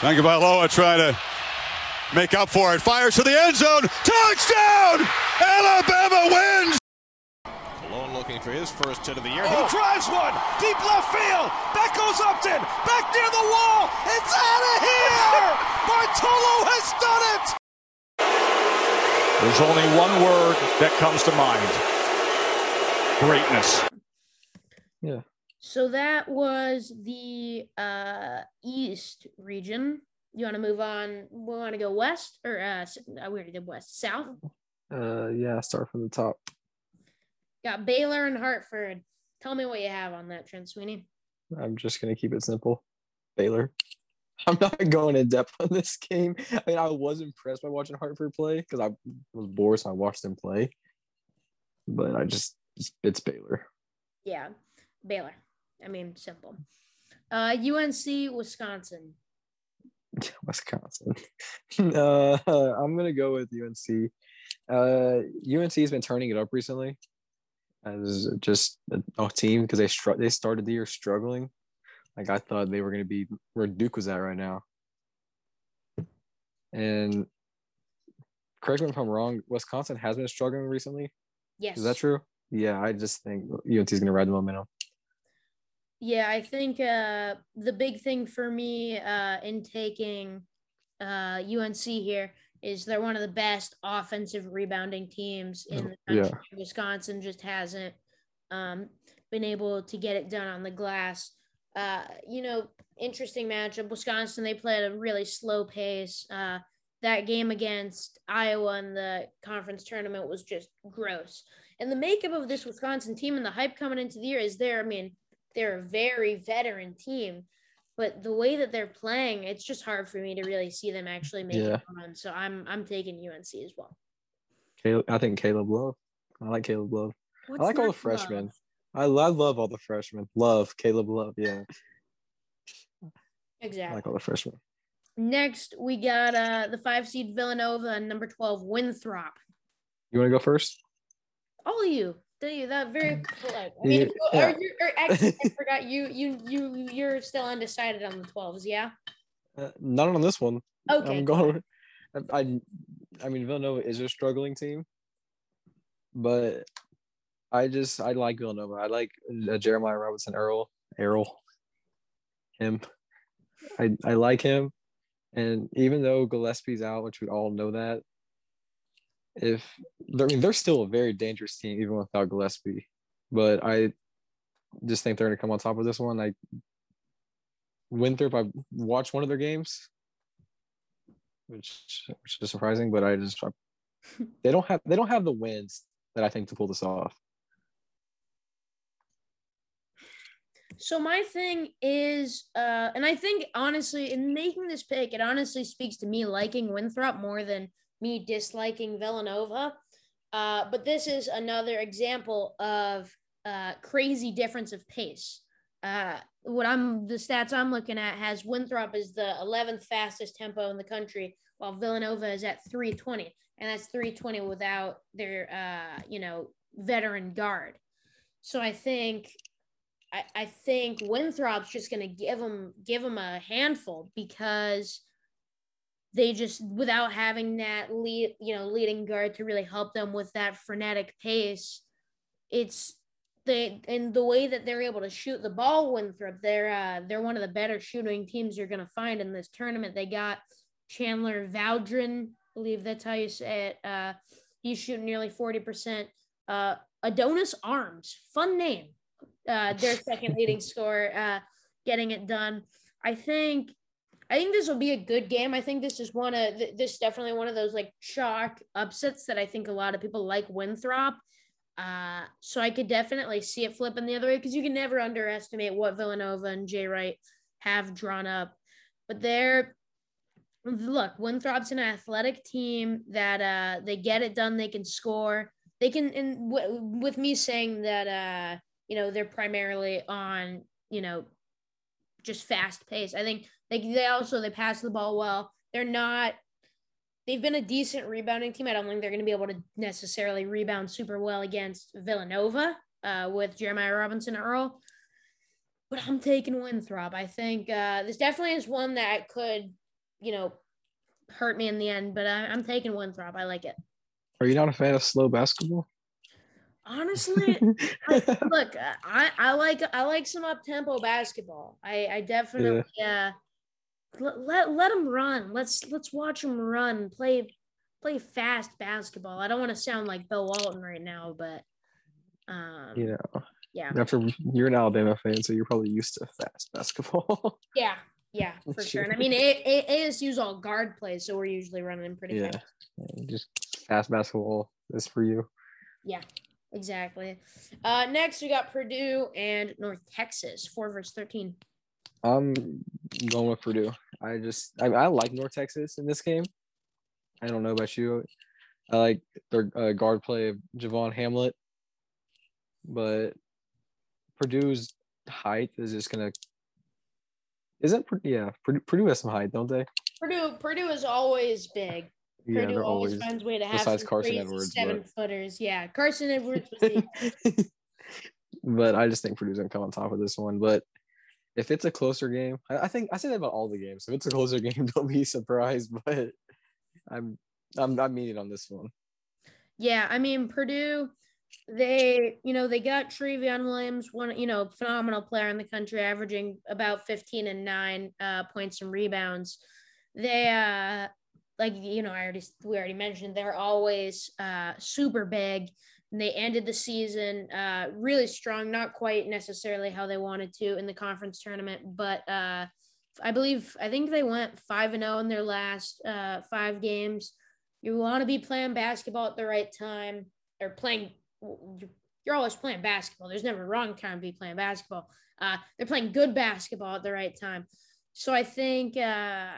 Tagovailoa trying to make up for it. Fires to the end zone. Touchdown! Alabama wins! Malone looking for his first hit of the year. He oh. drives one. Deep left field. Back goes Upton. Back near the wall. It's out of here! Bartolo has done it! There's only one word that comes to mind. Greatness. Yeah. So that was the uh, East region. You want to move on? We want to go west or uh, uh, we already did west, south. Uh, yeah. Start from the top. Got Baylor and Hartford. Tell me what you have on that, Trent Sweeney. I'm just gonna keep it simple. Baylor. I'm not going in depth on this game. I mean, I was impressed by watching Hartford play because I was bored, so I watched them play. But I just, it's Baylor. Yeah, Baylor. I mean, simple. Uh, UNC, Wisconsin. Wisconsin. uh, I'm gonna go with UNC. Uh, UNC's been turning it up recently as just a, a team because they str- they started the year struggling. Like I thought they were gonna be where Duke was at right now. And correct me if I'm wrong. Wisconsin has been struggling recently. Yes. Is that true? Yeah, I just think UNC is gonna ride the momentum. Yeah, I think uh, the big thing for me uh, in taking uh, UNC here is they're one of the best offensive rebounding teams in the Yeah. country. Wisconsin just hasn't um, been able to get it done on the glass. Uh, you know, interesting matchup. Wisconsin, they play at a really slow pace. Uh, that game against Iowa in the conference tournament was just gross. And the makeup of this Wisconsin team and the hype coming into the year is there. I mean, they're a very veteran team, but the way that they're playing, it's just hard for me to really see them actually making Yeah. a run. So I'm I'm taking UNC as well. Caleb, I think Caleb Love. I like Caleb Love. What's I like all the not to love? freshmen. I love, love all the freshmen. Love Caleb Love. Yeah, Exactly. I like all the freshmen. Next, we got uh the five seed Villanova and number twelve Winthrop. You want to go first? All of you, the, you that very polite. I mean, if you, Yeah. are you, or actually, I forgot you you you you're still undecided on the twelves, yeah? Uh, not on this one. Okay. I'm going. I, I, I mean, Villanova is a struggling team, but I just I like Villanova. I like uh, Jeremiah Robinson Earl. Errol. Him. I I like him, and even though Gillespie's out, which we all know that, if I mean they're still a very dangerous team even without Gillespie, but I just think they're gonna come on top of this one. I Winthrop, I watched one of their games, which which is surprising, but I just they don't have they don't have the wins that I think to pull this off. So my thing is, uh, and I think honestly, in making this pick, it honestly speaks to me liking Winthrop more than me disliking Villanova. Uh, but this is another example of uh, crazy difference of pace. Uh, what I'm the stats I'm looking at has Winthrop is the 11th fastest tempo in the country, while Villanova is at 320, and that's 320 without their uh, you know veteran guard. So I think I, I think Winthrop's just going to give them give them a handful because they just without having that lead you know leading guard to really help them with that frenetic pace it's they and the way that they're able to shoot the ball Winthrop they're uh, they're one of the better shooting teams you're going to find in this tournament they got Chandler Vaudrin I believe that's how you say it uh, he's shooting nearly 40% uh, Adonis Arms fun name uh, their second leading scorer, uh, getting it done. I think, I think this will be a good game. I think this is one of th- this is definitely one of those like shock upsets that I think a lot of people like Winthrop. Uh, so I could definitely see it flipping the other way because you can never underestimate what Villanova and Jay Wright have drawn up. But they're look, Winthrop's an athletic team that uh, they get it done. They can score. They can, and w- with me saying that, uh, you know, they're primarily on, you know, just fast pace. I think they they also they pass the ball well. They're not. They've been a decent rebounding team. I don't think they're going to be able to necessarily rebound super well against Villanova uh, with Jeremiah Robinson Earl. But I'm taking Winthrop. I think uh, this definitely is one that could you know, hurt me in the end. But I, I'm taking Winthrop. I like it. Are you not a fan of slow basketball? Honestly, look, I, I like I like some up tempo basketball. I I definitely uh let, let let them run. Let's let's watch them run. Play play fast basketball. I don't want to sound like Bill Walton right now, but um you know, yeah. after you're an Alabama fan, so you're probably used to fast basketball. Yeah, yeah, for sure. And I mean, A- A- ASU's all guard plays, so we're usually running pretty yeah, fast. Yeah, just fast basketball is for you. Yeah, exactly. Uh, next, we got Purdue and North Texas, four versus thirteen. I'm going with Purdue. I just I, I like North Texas in this game. I don't know about you. I like their uh, guard play of Javon Hamlet, but Purdue's height is just gonna. Isn't yeah Purdue, Purdue has some height, don't they? Purdue, Purdue is always big. Yeah, Purdue always, always. finds way to have besides Carson Edwards, seven but- footers. Yeah, Carson Edwards the but I just think Purdue's gonna come on top of this one. But if it's a closer game, I, I think I say that about all the games. If it's a closer game, don't be surprised. But I'm I'm I'm meaning on this one. Yeah, I mean Purdue, they you know they got Trevion Williams, one you know phenomenal player in the country, averaging about fifteen and nine uh, points and rebounds. They uh like you know I already we already mentioned they're always uh, super big. And they ended the season uh, really strong, not quite necessarily how they wanted to in the conference tournament, but uh, I believe I think they went five and zero in their last uh, five games. You want to be playing basketball at the right time or playing you're always playing basketball. There's never a wrong time to be playing basketball. Uh, they're playing good basketball at the right time. So i think uh,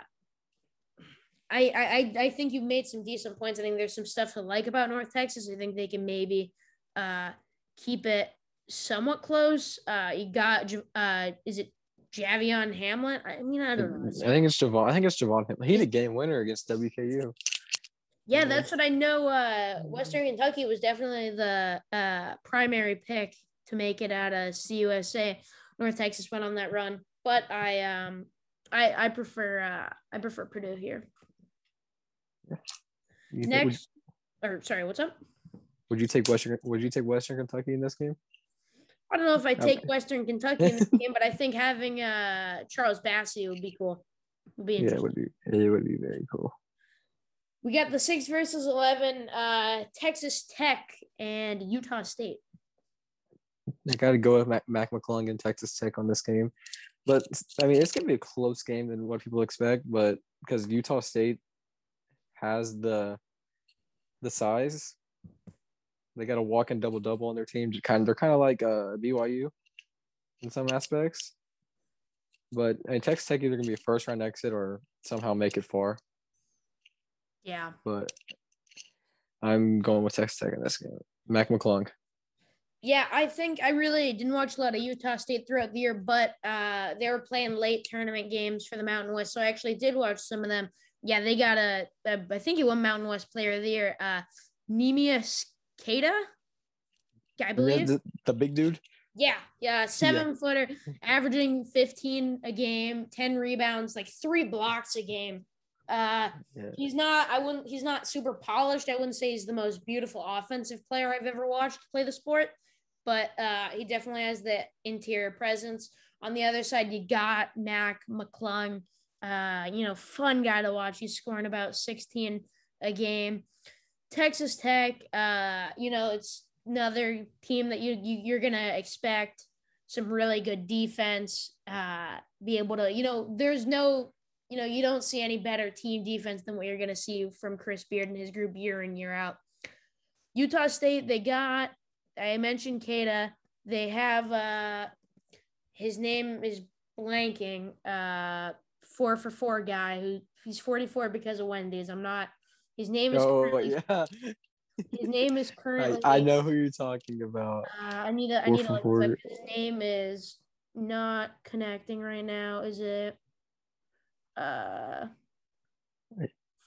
I, I i think you've made some decent points i think there's some stuff to like about north texas i think they can maybe uh, keep it somewhat close uh, you got uh, is it javion hamlet i mean i don't know I think it's Javon. I think it's Javon. Hamlet. He had a game winner against WKU. Yeah, Yeah. that's what I know. Uh, Western Kentucky was definitely the uh, primary pick to make it out of CUSA. North Texas went on that run, but I um I I prefer uh, I prefer Purdue here. You think- would, Next, or sorry, what's up? would you take Western? Would you take Western Kentucky in this game? I don't know if I take Okay. Western Kentucky in this game, but I think having uh Charles Bassey would be cool. Would be Yeah, it would be. It would be very cool. We got the six versus eleven, uh, Texas Tech and Utah State. I got to go with Mac, Mac McClung and Texas Tech on this game, but I mean it's gonna be a close game than what people expect. But because Utah State has the the size, they got a walk and double double on their team. Kind of, they're kind of like uh, BYU in some aspects. But I mean, Texas Tech either gonna be a first round exit or somehow make it far. Yeah. But I'm going with Texas Tech in this game. Mac McClung. Yeah, I think I really didn't watch a lot of Utah State throughout the year, but uh, they were playing late tournament games for the Mountain West, so I actually did watch some of them. Yeah, they got a, a I think he won Mountain West Player of the Year. Uh, Neemias Queta, I believe. The, the big dude. Yeah, yeah, seven footer, averaging 15 a game, 10 rebounds, like three blocks a game. Uh, Yeah. he's not, I wouldn't, he's not super polished. I wouldn't say he's the most beautiful offensive player I've ever watched play the sport, but uh, he definitely has the interior presence. On the other side, you got Mac McClung, uh, you know, fun guy to watch. He's scoring about 16 a game. Texas Tech, uh, you know, it's another team that you, you you're gonna expect some really good defense. Uh, be able to, you know, there's no, you know, you don't see any better team defense than what you're gonna see from Chris Beard and his group year in year out. Utah State, they got. I mentioned Queta. They have. uh His name is blanking. Uh, four for four guy who he's 44 because of Wendy's. I'm not. His name is. Oh currently- yeah, His name is I, currently. I know who you're talking about. Uh, I need to. I need to look four. His name is not connecting right now. Is it? Uh,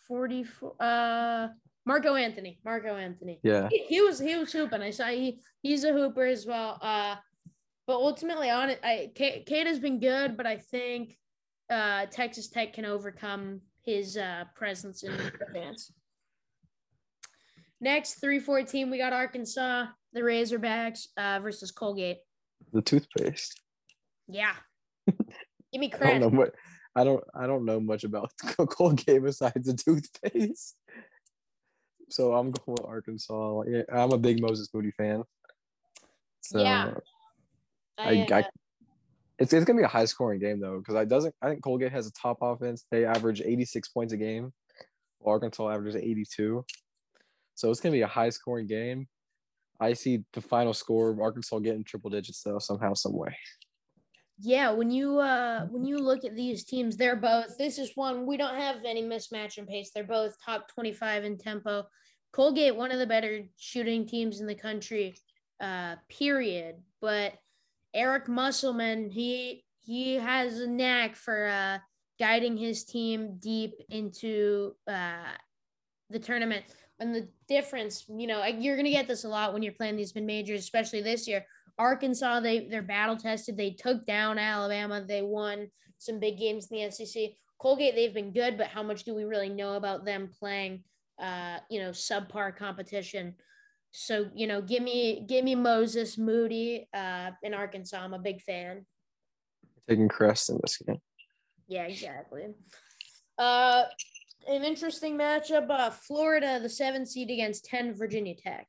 forty-four. Uh, Marco Anthony. Marco Anthony. Yeah, He, he was he was hooping. I saw he he's a hooper as well. Uh, but ultimately on it, I Queta has been good, but I think uh Texas Tech can overcome his uh, presence in advance. Next, 314, we got Arkansas, the Razorbacks uh, versus Colgate. The toothpaste. Yeah. Give me credit. I don't credit. know what. I don't. I don't know much about Colgate besides the toothpaste. So I'm going with Arkansas. I'm a big Moses Moody fan. So Yeah. I, uh, I, it's it's gonna be a high scoring game though because I doesn't. I think Colgate has a top offense. They average 86 points a game. Arkansas averages 82. So it's gonna be a high scoring game. I see the final score of Arkansas getting triple digits though somehow, some way. yeah, when you uh when you look at these teams, they're both this is one we don't have any mismatch in pace. They're both top 25 in tempo. Colgate, one of the better shooting teams in the country, uh, period. But Eric Musselman, he he has a knack for uh guiding his team deep into uh the tournament. And the difference, you know, you're gonna get this a lot when you're playing these mid majors, especially this year. Arkansas, they they're battle tested. They took down Alabama. They won some big games in the SEC. Colgate, they've been good, but how much do we really know about them playing, uh, you know, subpar competition? So you know, give me give me Moses Moody uh, in Arkansas. I'm a big fan. Taking crest in this game. Yeah, exactly. Uh, an interesting matchup: uh, Florida, the seven seed against ten Virginia Tech.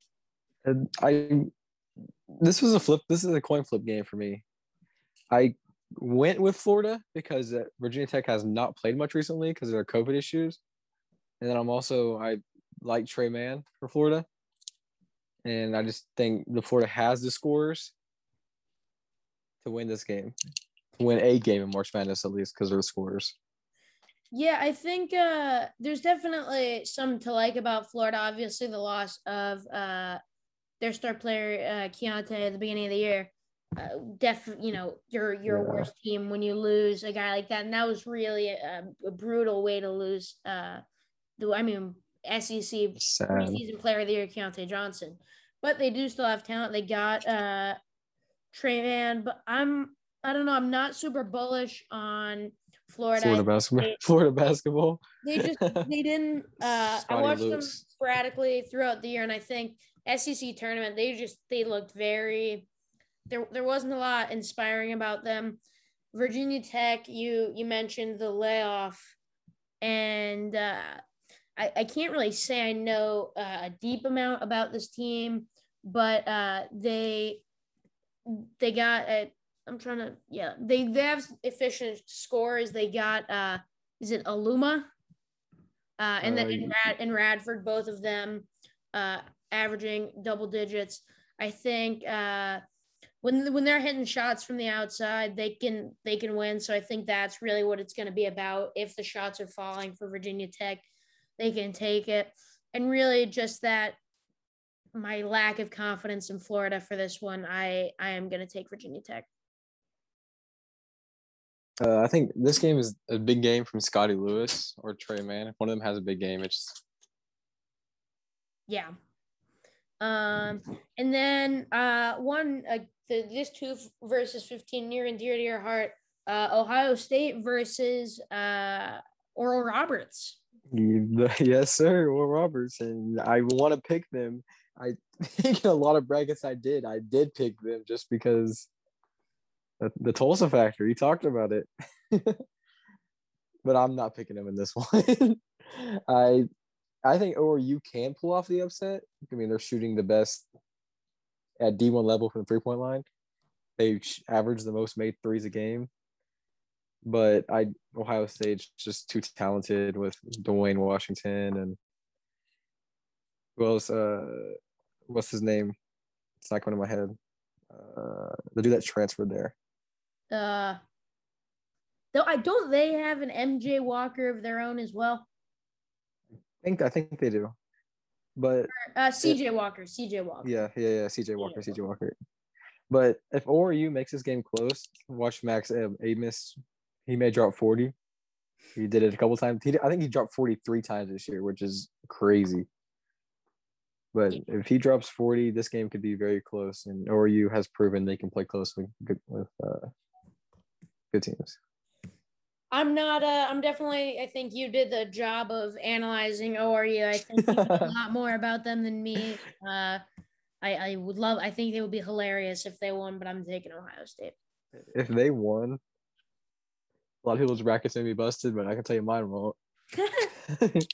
And I this was a flip. This is a coin flip game for me. I went with Florida because uh, Virginia Tech has not played much recently because of their COVID issues, and then I'm also I like Tre Mann for Florida, and I just think the Florida has the scores to win this game, to win a game in March Madness at least because of the scores. Yeah, I think uh, there's definitely some to like about Florida. Obviously, the loss of uh, their star player uh, Keyontae at the beginning of the year. Uh, def, you know, you're you're Yeah. a worst team when you lose a guy like that, and that was really a, a brutal way to lose. Uh, the I mean, SEC Sad. preseason player of the year, Keyontae Johnson. But they do still have talent. They got uh Tre Mann, but I'm I don't know, I'm not super bullish on Florida. Florida basketball. Florida basketball. They just they didn't uh I watched them sporadically throughout the year and I think SEC tournament, they just they looked very there there wasn't a lot inspiring about them. Virginia Tech, you you mentioned the layoff and uh I, I can't really say I know uh, a deep amount about this team, but uh, they they got a, I'm trying to yeah they they have efficient scores. They got uh is it Aluma, uh, and then Uh, in, Rad, in Radford both of them uh averaging double digits. I think uh when when they're hitting shots from the outside, they can they can win. So I think that's really what it's going to be about. If the shots are falling for Virginia Tech, they can take it. And really, just that my lack of confidence in Florida for this one, I I am going to take Virginia Tech. Uh, I think this game is a big game from Scottie Lewis or Tre Mann. If one of them has a big game, it's Yeah. Um, and then uh, one uh, the, this two versus fifteen near and dear to your heart. Uh, Ohio State versus uh, Oral Roberts. Yes, sir. Oral Roberts, and I want to pick them. I think in a lot of brackets I did. I did pick them just because the, the Tulsa factor. You talked about it, but I'm not picking them in this one. I I think ORU can pull off the upset. I mean, they're shooting the best at D1 level from the three point line. They average the most made threes a game. But I Ohio State's just too talented with Duane Washington and who else? Uh, what's his name? It's not coming to my head. Uh, the dude that transferred there. Uh, though I don't they have an MJ Walker of their own as well. I think I think they do, but Uh, CJ Walker, CJ Walker. yeah, yeah, yeah. CJ Walker, CJ Walker. But if ORU makes this game close, watch Max Abmas. He may drop forty. He did it a couple times. He, I think he dropped forty three times this year, which is crazy. But if he drops forty, this game could be very close. And ORU has proven they can play close with good with uh, good teams. I'm not. Uh, I'm definitely. I think you did the job of analyzing ORU. I think you know a lot more about them than me. Uh, I, I would love. I think they would be hilarious if they won, but I'm taking Ohio State. If they won, a lot of people's brackets may be busted, but I can tell you mine won't.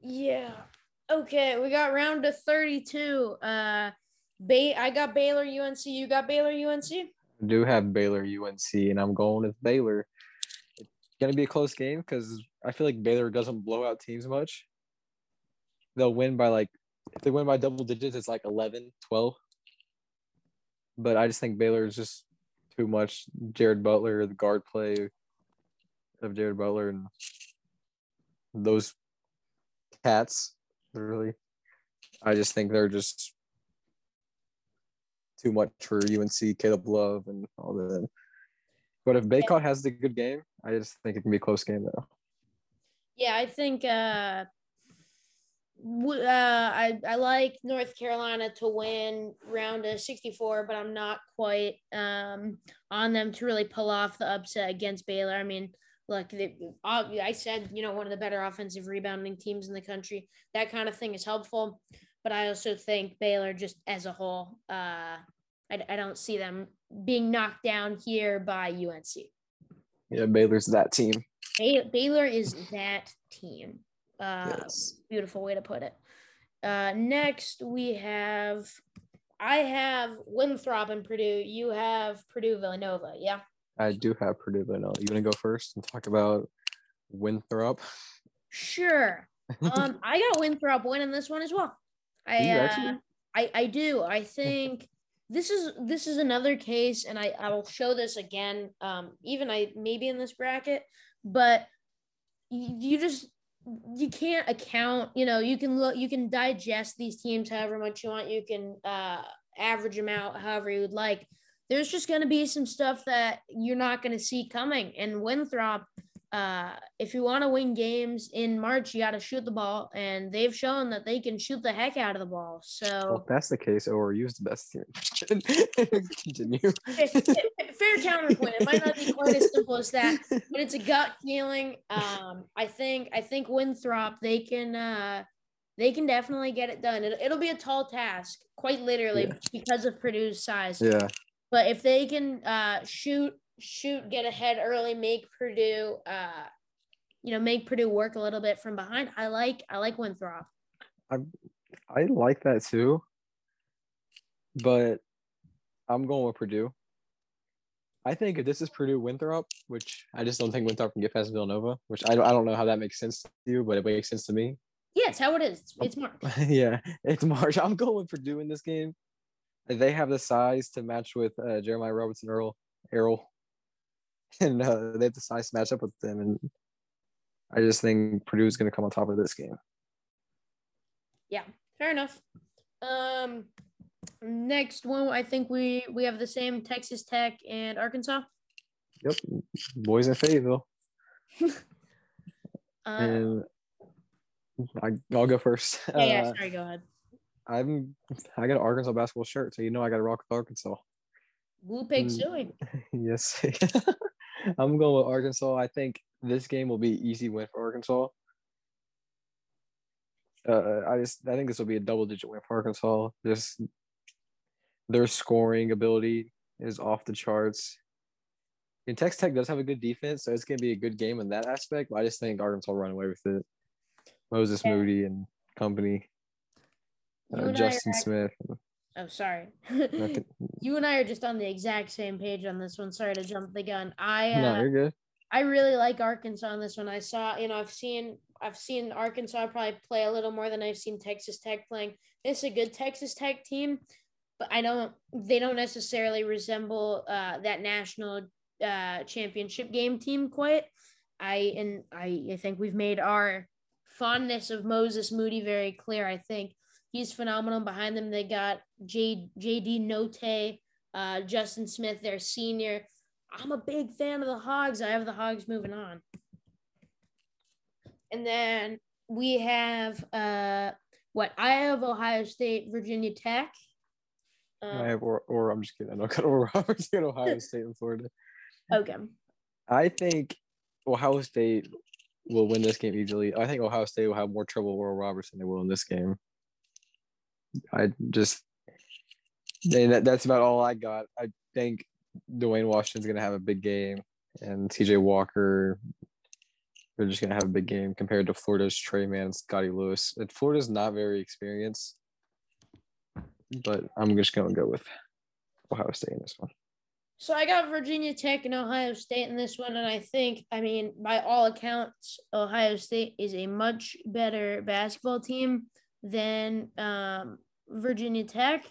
yeah. Okay, we got round to 32. Uh, Bay. I got Baylor UNC. You got Baylor UNC. I do have Baylor UNC, and I'm going with Baylor. It's gonna be a close game because I feel like Baylor doesn't blow out teams much. They'll win by like if they win by double digits, it's like 11, 12. But I just think Baylor is just too much. Jared Butler, the guard play of Jared Butler, and those cats, really. I just think they're just too much for UNC, Caleb Love, and all that. But if Bacot has the good game, I just think it can be a close game though. Yeah, I think uh, uh, I, I like North Carolina to win round of 64, but I'm not quite um, on them to really pull off the upset against Baylor. I mean, look, they, I said, you know, one of the better offensive rebounding teams in the country. That kind of thing is helpful. But I also think Baylor, just as a whole, uh, I, I don't see them being knocked down here by UNC. Yeah, Baylor's that team. Baylor is that team. Uh, Yes. Beautiful way to put it. Uh, next, we have, I have Winthrop and Purdue. You have Purdue Villanova. Yeah. I do have Purdue Villanova. You want to go first and talk about Winthrop? Sure. Um, I got Winthrop winning this one as well. I, uh? I, I do. I think this is this is another case, and I, I will show this again. Um, even I maybe in this bracket, but you just you can't account. You know, you can look, you can digest these teams however much you want. You can uh, average them out however you would like. There's just going to be some stuff that you're not going to see coming. And Winthrop, uh, if you want to win games in March, you got to shoot the ball, and they've shown that they can shoot the heck out of the ball. So. Well, if that's the case, ORU is the best team. Continue. fair counterpoint. It might not be quite as simple as that, but it's a gut feeling. Um, I think I think Winthrop they can uh, they can definitely get it done. It, it'll be a tall task, quite literally, Yeah. because of Purdue's size. Yeah, But if they can uh, shoot shoot get ahead early, make Purdue uh, you know make Purdue work a little bit from behind. I like I like Winthrop. I I like that too. But I'm going with Purdue. I think if this is Purdue Winthrop, which I just don't think Winthrop can get past Villanova, which I don't, I don't know how that makes sense to you, but it makes sense to me. Yeah, it's how it is. It's, March. yeah, it's March. I'm going with Purdue in this game. They have the size to match with uh, Jeremiah Robertson Earl Errol, and uh, they have the size to match up with them. And I just think Purdue is going to come on top of this game. Yeah, fair enough. Um, next one, I think we we have the same Texas Tech and Arkansas. Yep, boys in Fayetteville, and I, I'll go first. yeah, yeah, Uh, sorry, go ahead. I'm I got an Arkansas basketball shirt, so you know I got to rock with Arkansas. Woo Pig mm. suing. yes, I'm going with Arkansas. I think this game will be easy win for Arkansas. Uh, I just I think this will be a double digit win for Arkansas. Just their scoring ability is off the charts. And Texas Tech does have a good defense, so it's gonna be a good game in that aspect. But I just think Arkansas will run away with it. Moses Yeah. Moody and company, uh, and Justin Smith. Oh, sorry. You and I are just on the exact same page on this one. Sorry to jump the gun. I uh, no, you're good. I really like Arkansas on this one. I saw, you know, I've seen I've seen Arkansas probably play a little more than I've seen Texas Tech playing. This is a good Texas Tech team, but I don't they don't necessarily resemble uh, that national uh, championship game team quite. I and I, I think we've made our fondness of Moses Moody very clear. I think he's phenomenal. Behind them, they got J, JD Notae, uh, Justin Smith, their senior. I'm a big fan of the Hogs. I have the Hogs moving on. And then we have uh what I have Ohio State, Virginia Tech. I Um, have or, or I'm just kidding. I don't got Oral Roberts in Ohio State and Florida. okay. I think Ohio State will win this game easily. I think Ohio State will have more trouble with Oral Roberts than they will in this game. I just that, that's about all I got. I think Duane Washington's gonna have a big game, and CJ Walker. They're just gonna have a big game compared to Florida's Tre Mann, Scottie Lewis. And Florida's not very experienced, but I'm just gonna go with Ohio State in this one. So I got Virginia Tech and Ohio State in this one, and I think, I mean, by all accounts, Ohio State is a much better basketball team than um, Virginia Tech.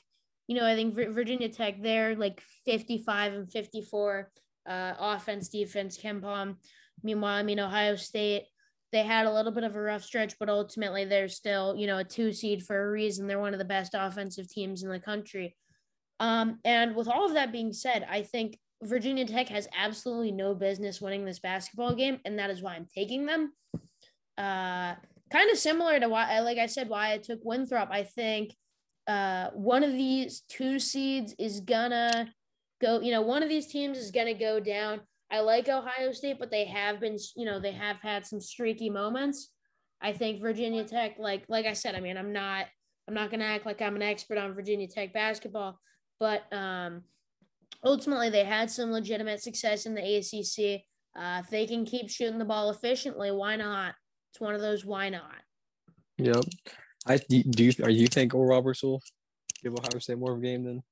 You know, I think Virginia Tech, they're like 55 and 54 uh, offense, defense, KenPom. Meanwhile, I mean, Ohio State, they had a little bit of a rough stretch, but ultimately they're still, you know, a two seed for a reason. They're one of the best offensive teams in the country. Um, and with all of that being said, I think Virginia Tech has absolutely no business winning this basketball game, and that is why I'm taking them. Uh, kind of similar to why, like I said, why I took Winthrop. I think uh, one of these two seeds is gonna go. You know, one of these teams is gonna go down. I like Ohio State, but they have been, you know, they have had some streaky moments. I think Virginia Tech, like like I said, I mean, I'm not I'm not gonna act like I'm an expert on Virginia Tech basketball, but um, ultimately, they had some legitimate success in the ACC. Uh, if they can keep shooting the ball efficiently, why not? It's one of those why not. Yep. I do. You, are you think Oral Roberts will give Ohio State more of a game than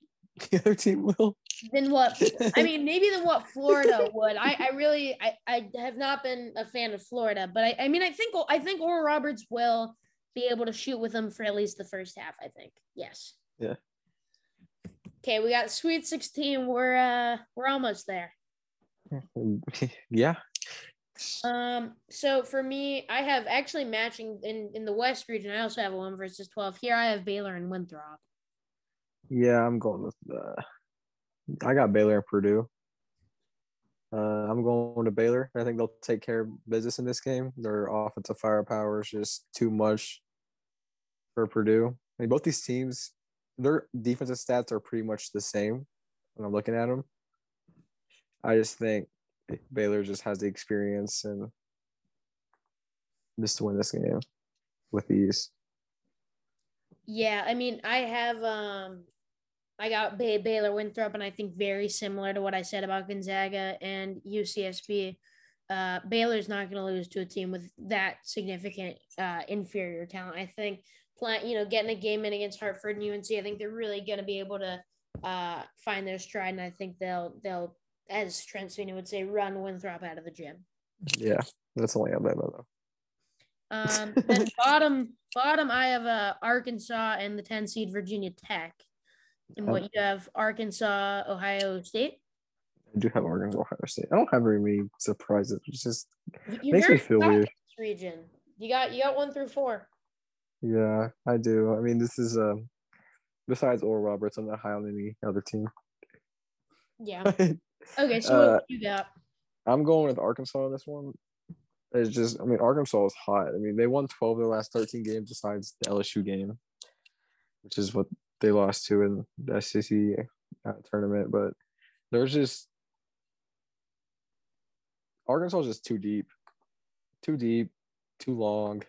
the other team will? Than what? I mean, maybe than what Florida would. I, I really, I, I have not been a fan of Florida, but I, I mean, I think, I think Oral Roberts will be able to shoot with them for at least the first half. I think. Yes. Yeah. Okay, we got Sweet 16. We're uh we're almost there. yeah. Um, so for me, I have actually matching in in the West region. I also have one versus twelve. Here I have Baylor and Winthrop. Yeah, I'm going with uh I got Baylor and Purdue. Uh, I'm going to Baylor. I think they'll take care of business in this game. Their offensive firepower is just too much for Purdue. I mean, both these teams their defensive stats are pretty much the same when I'm looking at them. I just think Baylor just has the experience and just to win this game with ease. Yeah, I mean, I have um I got Bay- Baylor Winthrop, and I think very similar to what I said about Gonzaga and UCSB. Uh, Baylor's not going to lose to a team with that significant uh, inferior talent. I think playing, you know, getting a game in against Hartford and UNC, I think they're really going to be able to uh, find their stride, and I think they'll they'll, as Trent Sweeney would say, run Winthrop out of the gym. Yeah, that's only Alabama though. Um, then bottom bottom, I have uh, Arkansas and the ten seed Virginia Tech, and what you have Arkansas, Ohio State. I do have Arkansas, Ohio State. I don't have very many surprises. It just makes me feel weird. Region, you got you got one through four. Yeah, I do. I mean, this is um besides Oral Roberts, I'm not high on any other team. Yeah. okay, so uh, you got? I'm going with Arkansas on this one. It's just, I mean, Arkansas is hot. I mean, they won 12 of their last 13 games besides the LSU game, which is what they lost to in the SEC uh, tournament. But there's just Arkansas is just too deep, too deep, too long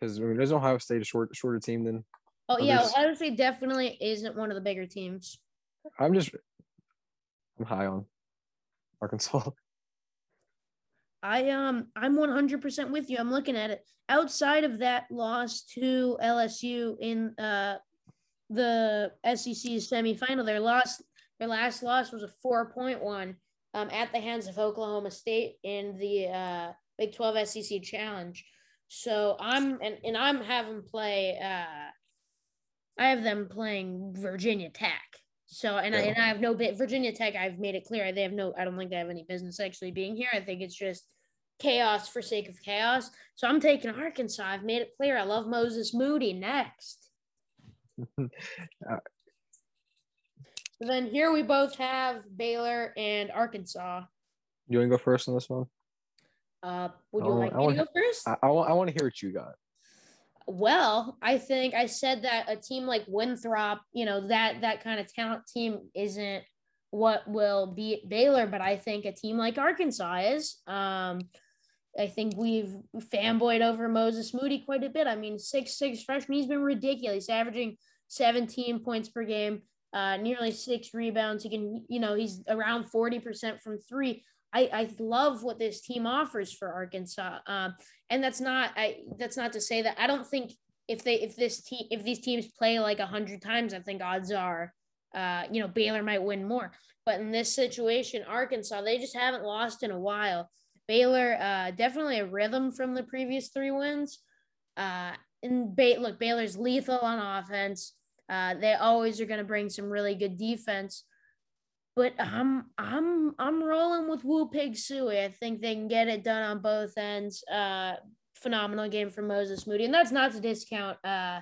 because I mean, there's Ohio State a short shorter team than. Oh others. yeah, Ohio State definitely isn't one of the bigger teams. I'm just, I'm high on Arkansas. I um I'm 100% with you. I'm looking at it. Outside of that loss to LSU in uh the SEC semifinal, their loss their last loss was a 4.1 um at the hands of Oklahoma State in the uh Big 12 SEC challenge. So I'm and, and I'm having play uh I have them playing Virginia Tech. So and yeah. I and I have no bit Virginia Tech, I've made it clear they have no I don't think they have any business actually being here. I think it's just chaos for sake of chaos. So I'm taking Arkansas. I've made it clear. I love Moses Moody next. then here we both have Baylor and Arkansas. You want to go first on this one? Uh, would you like me to go first? I, I, I want to hear what you got. Well, I think I said that a team like Winthrop, you know, that that kind of talent team isn't what will beat Baylor, but I think a team like Arkansas is. Um, I think we've fanboyed over Moses Moody quite a bit. I mean, six six freshman, he's been ridiculous, averaging 17 points per game, uh, nearly six rebounds. He can, you know, he's around 40% from three. I, I love what this team offers for Arkansas. Um, and that's not I that's not to say that I don't think if they if this team if these teams play like a hundred times, I think odds are uh, you know, Baylor might win more. But in this situation, Arkansas, they just haven't lost in a while. Baylor, uh, definitely a rhythm from the previous three wins. Uh, and ba- look, Baylor's lethal on offense. Uh, they always are going to bring some really good defense. But I'm I'm I'm rolling with Woo Pig Sooie. I think they can get it done on both ends. Uh, phenomenal game for Moses Moody, and that's not to discount. Uh,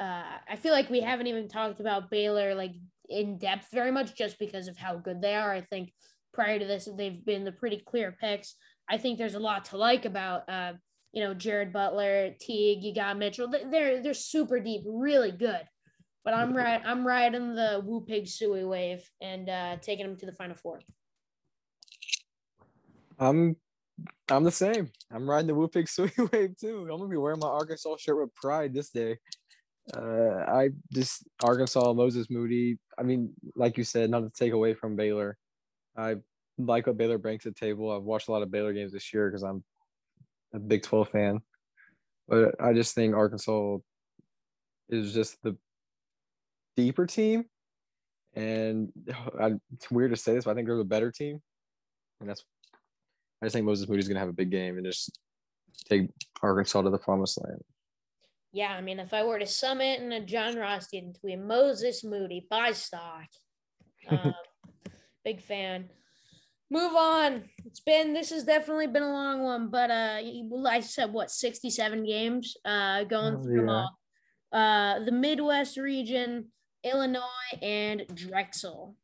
uh, I feel like we haven't even talked about Baylor like in depth very much, just because of how good they are. I think prior to this, they've been the pretty clear picks. I think there's a lot to like about. Uh, you know, Jared Butler, Teague, you got Mitchell. They're they're super deep, really good. But I'm right. I'm riding the Woo Pig Sooie wave and uh, taking them to the Final Four. I'm I'm the same. I'm riding the Woo Pig Sooie wave too. I'm gonna be wearing my Arkansas shirt with pride this day. Uh, I just Arkansas Moses Moody. I mean, like you said, not to take away from Baylor. I like what Baylor brings to the table. I've watched a lot of Baylor games this year because I'm a Big 12 fan. But I just think Arkansas is just the deeper team. And I, it's weird to say this, but I think they're the better team. And that's, I just think Moses Moody's going to have a big game and just take Arkansas to the promised land. Yeah, I mean, if I were to sum it in a John Ross tweet, Moses Moody, buy stock. Um, big fan move on. It's been this has definitely been a long one, but uh, I said what sixty seven games uh going oh, through yeah. all. Uh, the Midwest region, Illinois, and Drexel.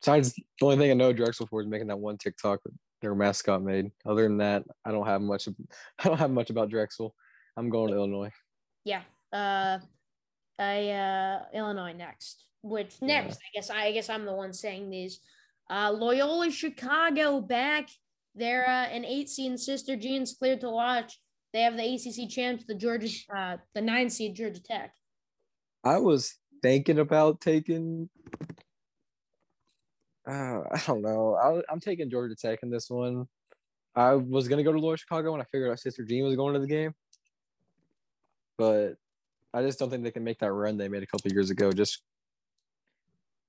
Besides, the only thing I know Drexel for is making that one TikTok their mascot made. Other than that, I don't have much. I don't have much about Drexel. I'm going to Illinois. Yeah. Uh, I uh Illinois next which next yeah. i guess I, guess i'm the one saying these uh loyola chicago back they're uh, an eight seed sister jean's cleared to watch they have the acc champs the georgia uh the nine seed georgia tech i was thinking about taking uh, i don't know I, i'm taking georgia tech in this one i was gonna go to loyola chicago and i figured out sister jean was going to the game but I just don't think they can make that run they made a couple years ago just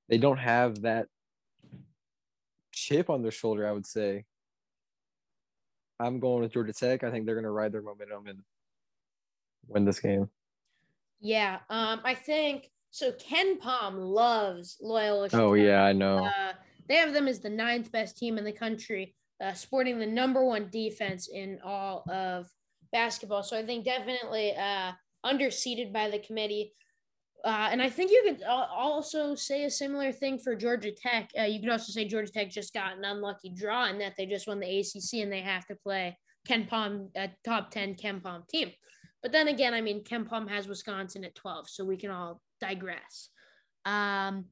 they don't have that chip on their shoulder, I would say. I'm going with Georgia Tech. I think they're going to ride their momentum and win this game. Yeah, um, I think so. KenPom loves Loyola. Chicago. Oh yeah, I know. Uh, they have them as the ninth best team in the country, uh, sporting the number one defense in all of basketball. So I think definitely uh, underseated by the committee. Uh, and I think you could also say a similar thing for Georgia Tech. Uh, you could also say Georgia Tech just got an unlucky draw in that they just won the ACC and they have to play KenPom, a top 10 KenPom team. But then again, I mean, KenPom has Wisconsin at 12, so we can all digress. Um,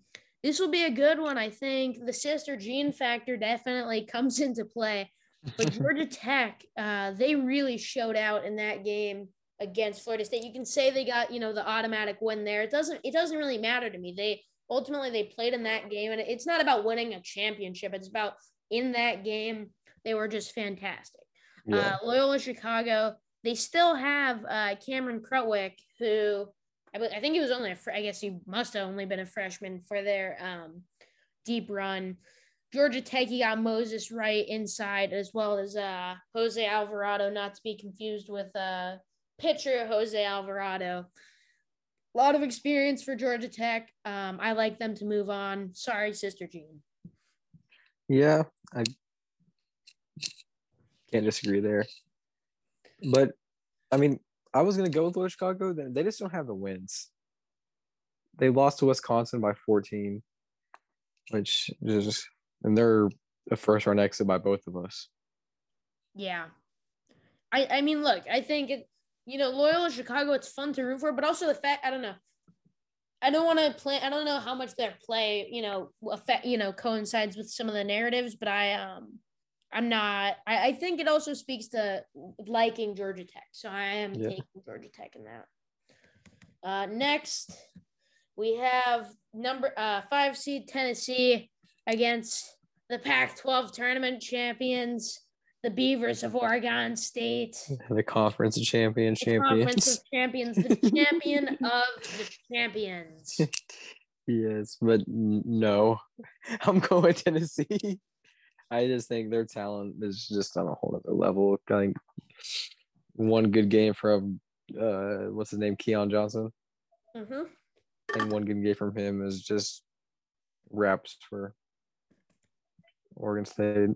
this will be a good one. I think the Sister Jean factor definitely comes into play. But Georgia Tech, uh, they really showed out in that game against Florida State. You can say they got, you know, the automatic win there. It doesn't it doesn't really matter to me. They ultimately they played in that game and it's not about winning a championship. It's about in that game they were just fantastic. Yeah. Uh, Loyola Chicago, they still have uh, Cameron Krutwig who I, I think he was only fr- I guess he must have only been a freshman for their um, deep run. Georgia Tech, he got Moses Wright inside as well as uh, Jose Alvarado, not to be confused with uh, pitcher Jose Alvarado. A lot of experience for Georgia Tech. Um, I like them to move on. Sorry, Sister Jean. Yeah, I can't disagree there. But I mean, I was gonna go with Loyola Chicago. Then they just don't have the wins. They lost to Wisconsin by 14, which is and they're a first round exit by both of us. Yeah. I, I mean, look, I think it, you know, Loyola Chicago, it's fun to root for, but also the fact, I don't know. I don't want to play. I don't know how much their play, you know, affect, you know, coincides with some of the narratives, but I, um, I'm not. I, I think it also speaks to liking Georgia Tech, so I am Yeah. taking Georgia Tech in that. Uh, next, we have number uh, five seed Tennessee against the Pac-12 tournament champions, the Beavers of Oregon State. The conference champion The Conference champions. of champions, the champion of the champions. yes, but no, I'm going Tennessee. I just think their talent is just on a whole other level. I think one good game from uh, what's his name, Keon Johnson, hmm and one good game from him is just wraps for Oregon State.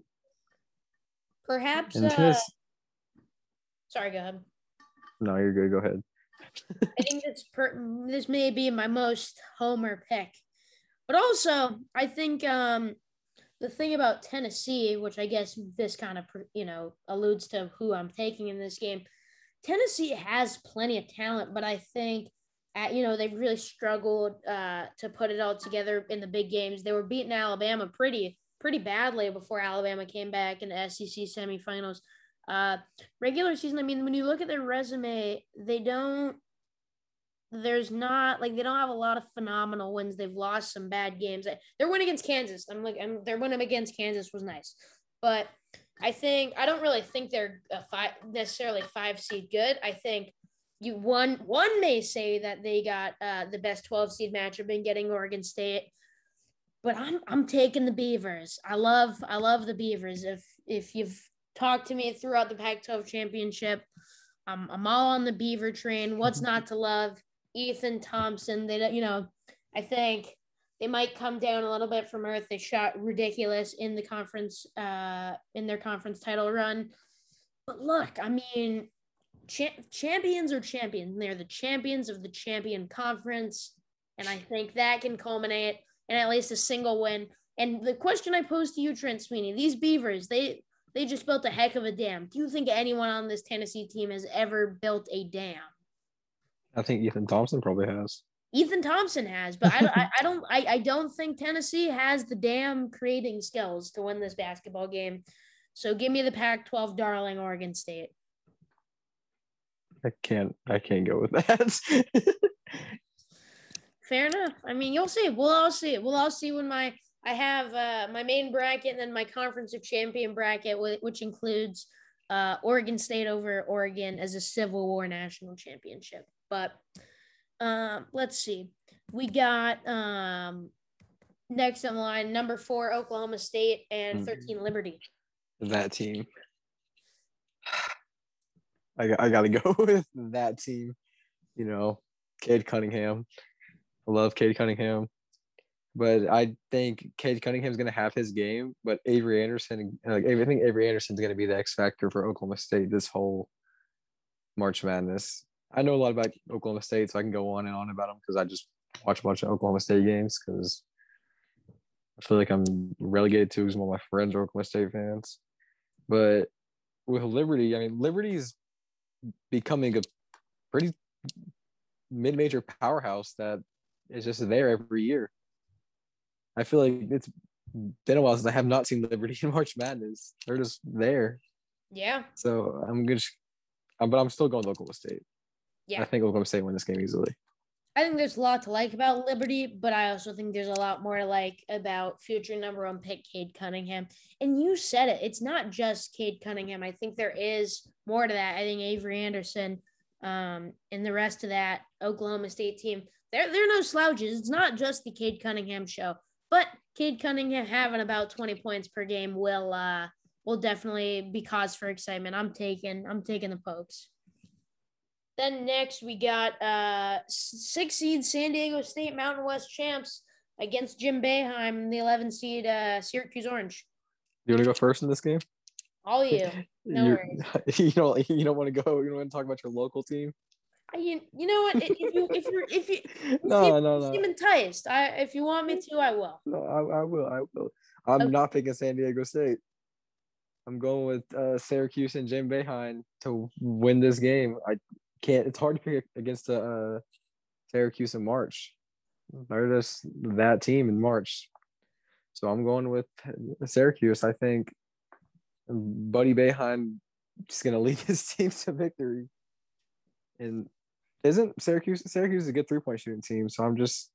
Perhaps. Uh, sorry, go ahead. no, you're good. Go ahead. I think this per- this may be my most homer pick, but also I think um, the thing about Tennessee, which I guess this kind of you know alludes to who I'm taking in this game. Tennessee has plenty of talent, but I think at, you know they've really struggled uh, to put it all together in the big games. They were beating Alabama pretty pretty badly before Alabama came back in the SEC semifinals. Uh, regular season, I mean, when you look at their resume, they don't. There's not like they don't have a lot of phenomenal wins. They've lost some bad games. Their win against Kansas, I'm like, I'm, their win against Kansas was nice, but I think I don't really think they're a five necessarily five seed good. I think you one one may say that they got uh, the best 12 seed matchup in getting Oregon State, but I'm I'm taking the Beavers. I love I love the Beavers. If if you've talked to me throughout the Pac-12 championship, I'm I'm all on the Beaver train. What's not to love? Ethan Thompson. They don't you know I think they might come down a little bit from earth. They shot ridiculous in the conference, uh, in their conference title run. But look, I mean, cha- champions are champions. They're the champions of the champion conference, and I think that can culminate in at least a single win. And the question I posed to you, Trent Sweeney, these Beavers, they they just built a heck of a dam. Do you think anyone on this Tennessee team has ever built a dam? I think Ethan Thompson probably has. Ethan Thompson has, but I, don't- I, I don't I, I don't think Tennessee has the damn creating skills to win this basketball game. So give me the Pac-12 darling Oregon State. I can't. I can't go with that. Fair enough. I mean, you'll see. We'll all see. We'll all see when my I have uh, my main bracket and then my conference of champion bracket, which includes uh, Oregon State over Oregon as a Civil War national championship. But um, let's see. We got um, next in line number four Oklahoma State and Mhm. thirteen Liberty. that team. I, got- I got to go with that team. You know, Cade Cunningham. I love Cade Cunningham. But I think Cade Cunningham's going to have his game. But Avery Anderson, like, I think Avery Anderson's going to be the X factor for Oklahoma State this whole March Madness. I know a lot about Oklahoma State, so I can go on and on about them because I just watch a bunch of Oklahoma State games because I feel like I'm relegated to because all my friends are Oklahoma State fans. But with Liberty, I mean, Liberty's becoming a pretty mid-major powerhouse that is just there every year. I feel like it's been a while since I have not seen Liberty in March Madness. They're just there. Yeah, So I'm good. But I'm still going to Oklahoma State. Yeah. I think Oklahoma State win this game easily. I think there's a lot to like about Liberty, but I also think there's a lot more to like about future number one pick Cade Cunningham. And you said it, it's not just Cade Cunningham. I think there is more to that. I think Avery Anderson um, and the rest of that Oklahoma State team, they're they're no slouches. It's not just the Cade Cunningham show, but Cade Cunningham having about 20 points per game will uh will definitely be cause for excitement. I'm taking I'm taking the pokes. Then next we got uh six seed San Diego State Mountain West champs against Jim Boeheim, the 11 seed uh, Syracuse Orange. You want to go first in this game? All you. No You're- you don't. You don't want to go. You don't want to talk about your local team. I, you, you know what? If you if you if you if No, you no, seem no. enticed, I if you want me to, I will. No, I, I will. I will. I'm Okay. not picking San Diego State. I'm going with uh, Syracuse and Jim Boeheim to win this game. I can't. It's hard to pick against uh, Syracuse in March. they're just that team in March. So I'm going with Syracuse. I think Buddy Boeheim just gonna lead his team to victory. And isn't Syracuse Syracuse is a good three point shooting team? So I'm just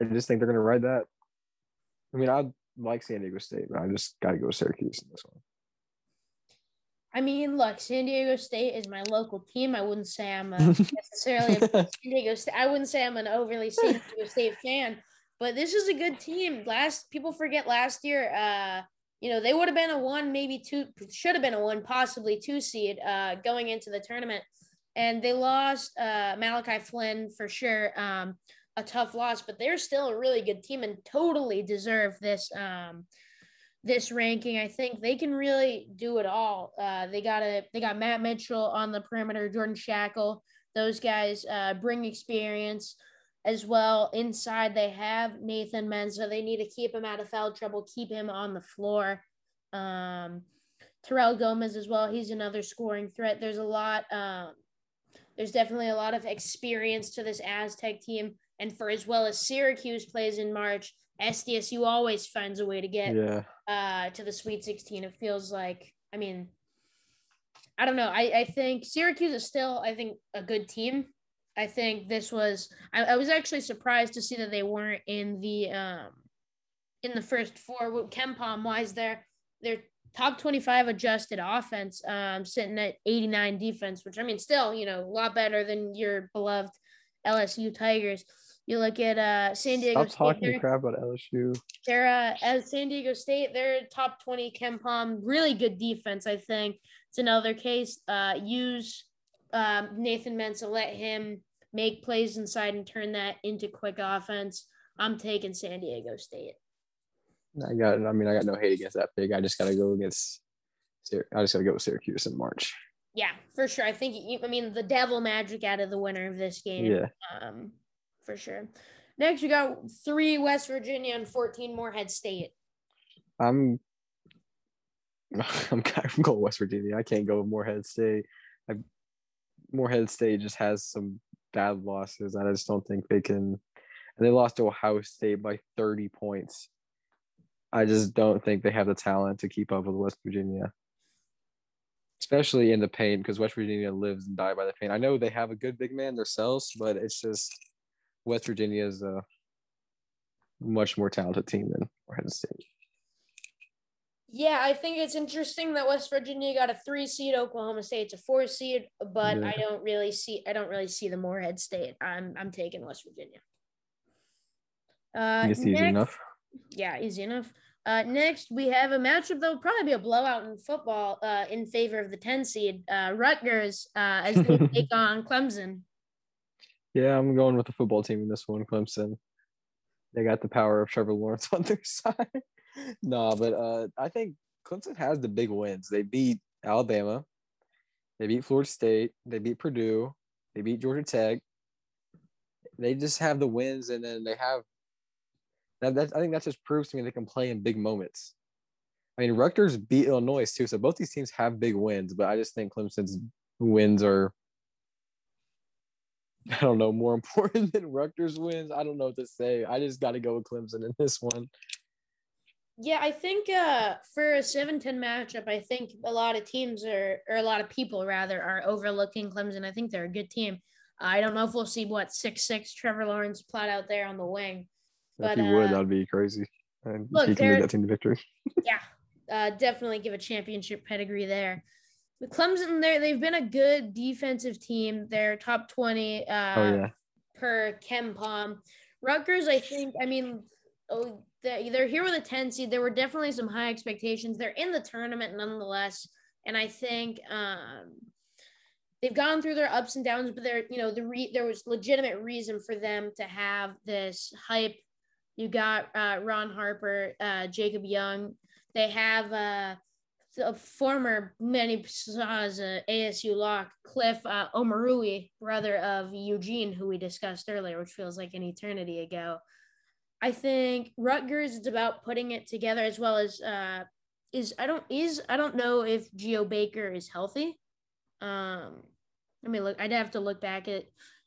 I just think they're gonna ride that. I mean, I like San Diego State, but I just gotta go with Syracuse in this one. I mean, look, San Diego State is my local team. I wouldn't say I'm a, necessarily a San Diego State. I wouldn't say I'm an overly San Diego State fan, but this is a good team. Last people forget last year. Uh, you know, they would have been a one, maybe two, should have been a one, possibly two seed uh, going into the tournament, and they lost uh, Malachi Flynn for sure. Um, a tough loss, but they're still a really good team and totally deserve this. Um, this ranking. I think they can really do it all. Uh, they got a they got Matt Mitchell on the perimeter, Jordan Schakel. Those guys uh, bring experience as well. Inside, they have Nathan Mensah. They need to keep him out of foul trouble, keep him on the floor. Um, Terrell Gomez as well. He's another scoring threat. There's a lot. Um, there's definitely a lot of experience to this Aztec team, and for as well as Syracuse plays in March, SDSU always finds a way to get Yeah. uh, to the Sweet 16. It feels like, I mean, I don't know. I, I think Syracuse is still, I think, a good team. I think this was, I, I was actually surprised to see that they weren't in the, um, in the first four. KenPom wise, their their top 25 adjusted offense, um, sitting at 89 defense, which I mean, still, you know, a lot better than your beloved LSU Tigers. You look at uh, San Diego Stop State. talking crap about LSU. they're uh, as San Diego State, they're top 20 KenPom, really good defense, I think. It's another case. Uh, use um, Nathan Mensah, let him make plays inside and turn that into quick offense. I'm taking San Diego State. I got. I mean, I got no hate against that pick. I just got to go against. I just got to go with Syracuse in March. Yeah, for sure. I think, you, I mean, the devil magic out of the winner of this game. Yeah. Um, for sure. Next, we got three West Virginia and 14 Morehead State. I'm. I'm going West Virginia. I can't go with Morehead State. I, Morehead State just has some bad losses. and I just don't think they can. And they lost to Ohio State by 30 points. I just don't think they have the talent to keep up with West Virginia, especially in the paint because West Virginia lives and die by the paint. I know they have a good big man themselves, but it's just West Virginia is a much more talented team than Morehead State. Yeah, I think it's interesting that West Virginia got a three seed, Oklahoma State's a four seed, but Yeah. I don't really see I don't really see the Morehead State. I'm I'm taking West Virginia. Uh, I easy next- enough. Yeah, easy enough. Uh, next, we have a matchup that will probably be a blowout in football uh, in favor of the 10 seed, uh, Rutgers, uh, as they take on Clemson. Yeah, I'm going with the football team in this one, Clemson. They got the power of Trevor Lawrence on their side. no, but uh, I think Clemson has the big wins. They beat Alabama, they beat Florida State, they beat Purdue, they beat Georgia Tech. They just have the wins, and then they have that. That I think that just proves to me they can play in big moments. I mean, Rutgers beat Illinois too, so both these teams have big wins, but I just think Clemson's wins are I don't know, more important than Rutgers wins. I don't know what to say. I just got to go with Clemson in this one. Yeah, I think uh, for a 7 10 matchup, I think a lot of teams are, or a lot of people rather, are overlooking Clemson. I think they're a good team. I don't know if we'll see what 6 6 Trevor Lawrence plot out there on the wing. But, if you would, uh, that'd be crazy. And look, he can lead that team to victory. yeah, uh, definitely give a championship pedigree there. The Clemson, they they've been a good defensive team. They're top twenty uh, oh yeah, per. Rutgers, I think. I mean, oh, they- they're here with a ten seed. There were definitely some high expectations. They're in the tournament nonetheless, and I think um, they've gone through their ups and downs. But there, you know, the re- there was legitimate reason for them to have this hype. You got uh, Ron Harper, uh, Jacob Young. They have uh, the former Manny Plaza ASU lock, Cliff uh, Omoruyi, brother of Eugene, who we discussed earlier, which feels like an eternity ago. I think Rutgers is about putting it together as well as uh, is I don't is I don't know if Geo Baker is healthy. Um, let me look. I'd have to look back at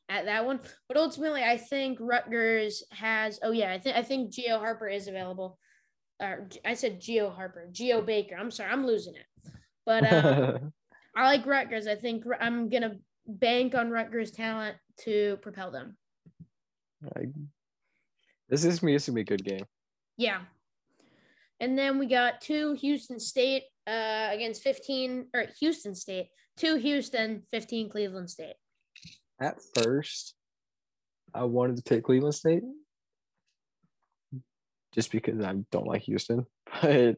at that one. But ultimately, I think Rutgers has. Oh yeah, I think I think Geo Harper is available. Or I said Geo Harper, Geo Baker. I'm sorry, I'm losing it. But uh, I like Rutgers. I think I'm gonna bank on Rutgers' talent to propel them. I, this is me. This is gonna be a good game. Yeah. And then we got two Houston State uh, against 15 or Houston State, two Houston, 15 Cleveland State. At first, I wanted to pick Cleveland State just because I don't like Houston, but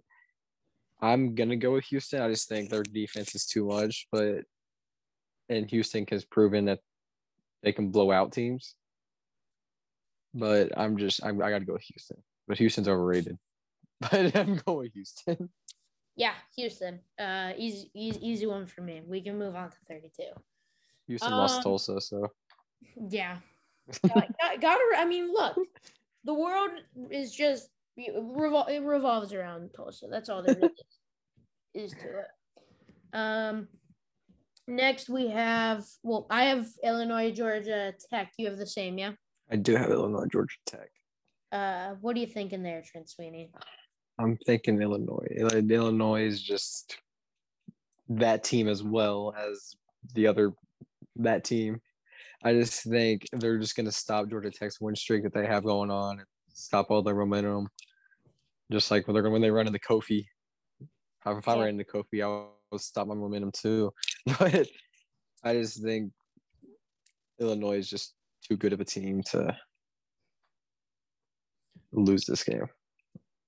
I'm gonna go with Houston. I just think their defense is too much, but and Houston has proven that they can blow out teams. But I'm just I'm, I got to go with Houston. But Houston's overrated. But I'm going with Houston. Yeah, Houston. Uh, easy, easy, easy one for me. We can move on to 32. Houston um, lost Tulsa, so yeah. got, got, to. I mean, look, the world is just it, revol- it revolves around Tulsa. That's all there is, is to it. Um, next we have well, I have Illinois, Georgia Tech. You have the same, yeah. I do have Illinois, Georgia Tech. Uh, what are you thinking there, Trent Sweeney? I'm thinking Illinois. Illinois is just that team as well as the other that team. I just think they're just going to stop Georgia Tech's win streak that they have going on and stop all their momentum. Just like when they're when they run into Kofi. If I ran into Kofi, I would stop my momentum too. But I just think Illinois is just too good of a team to lose this game.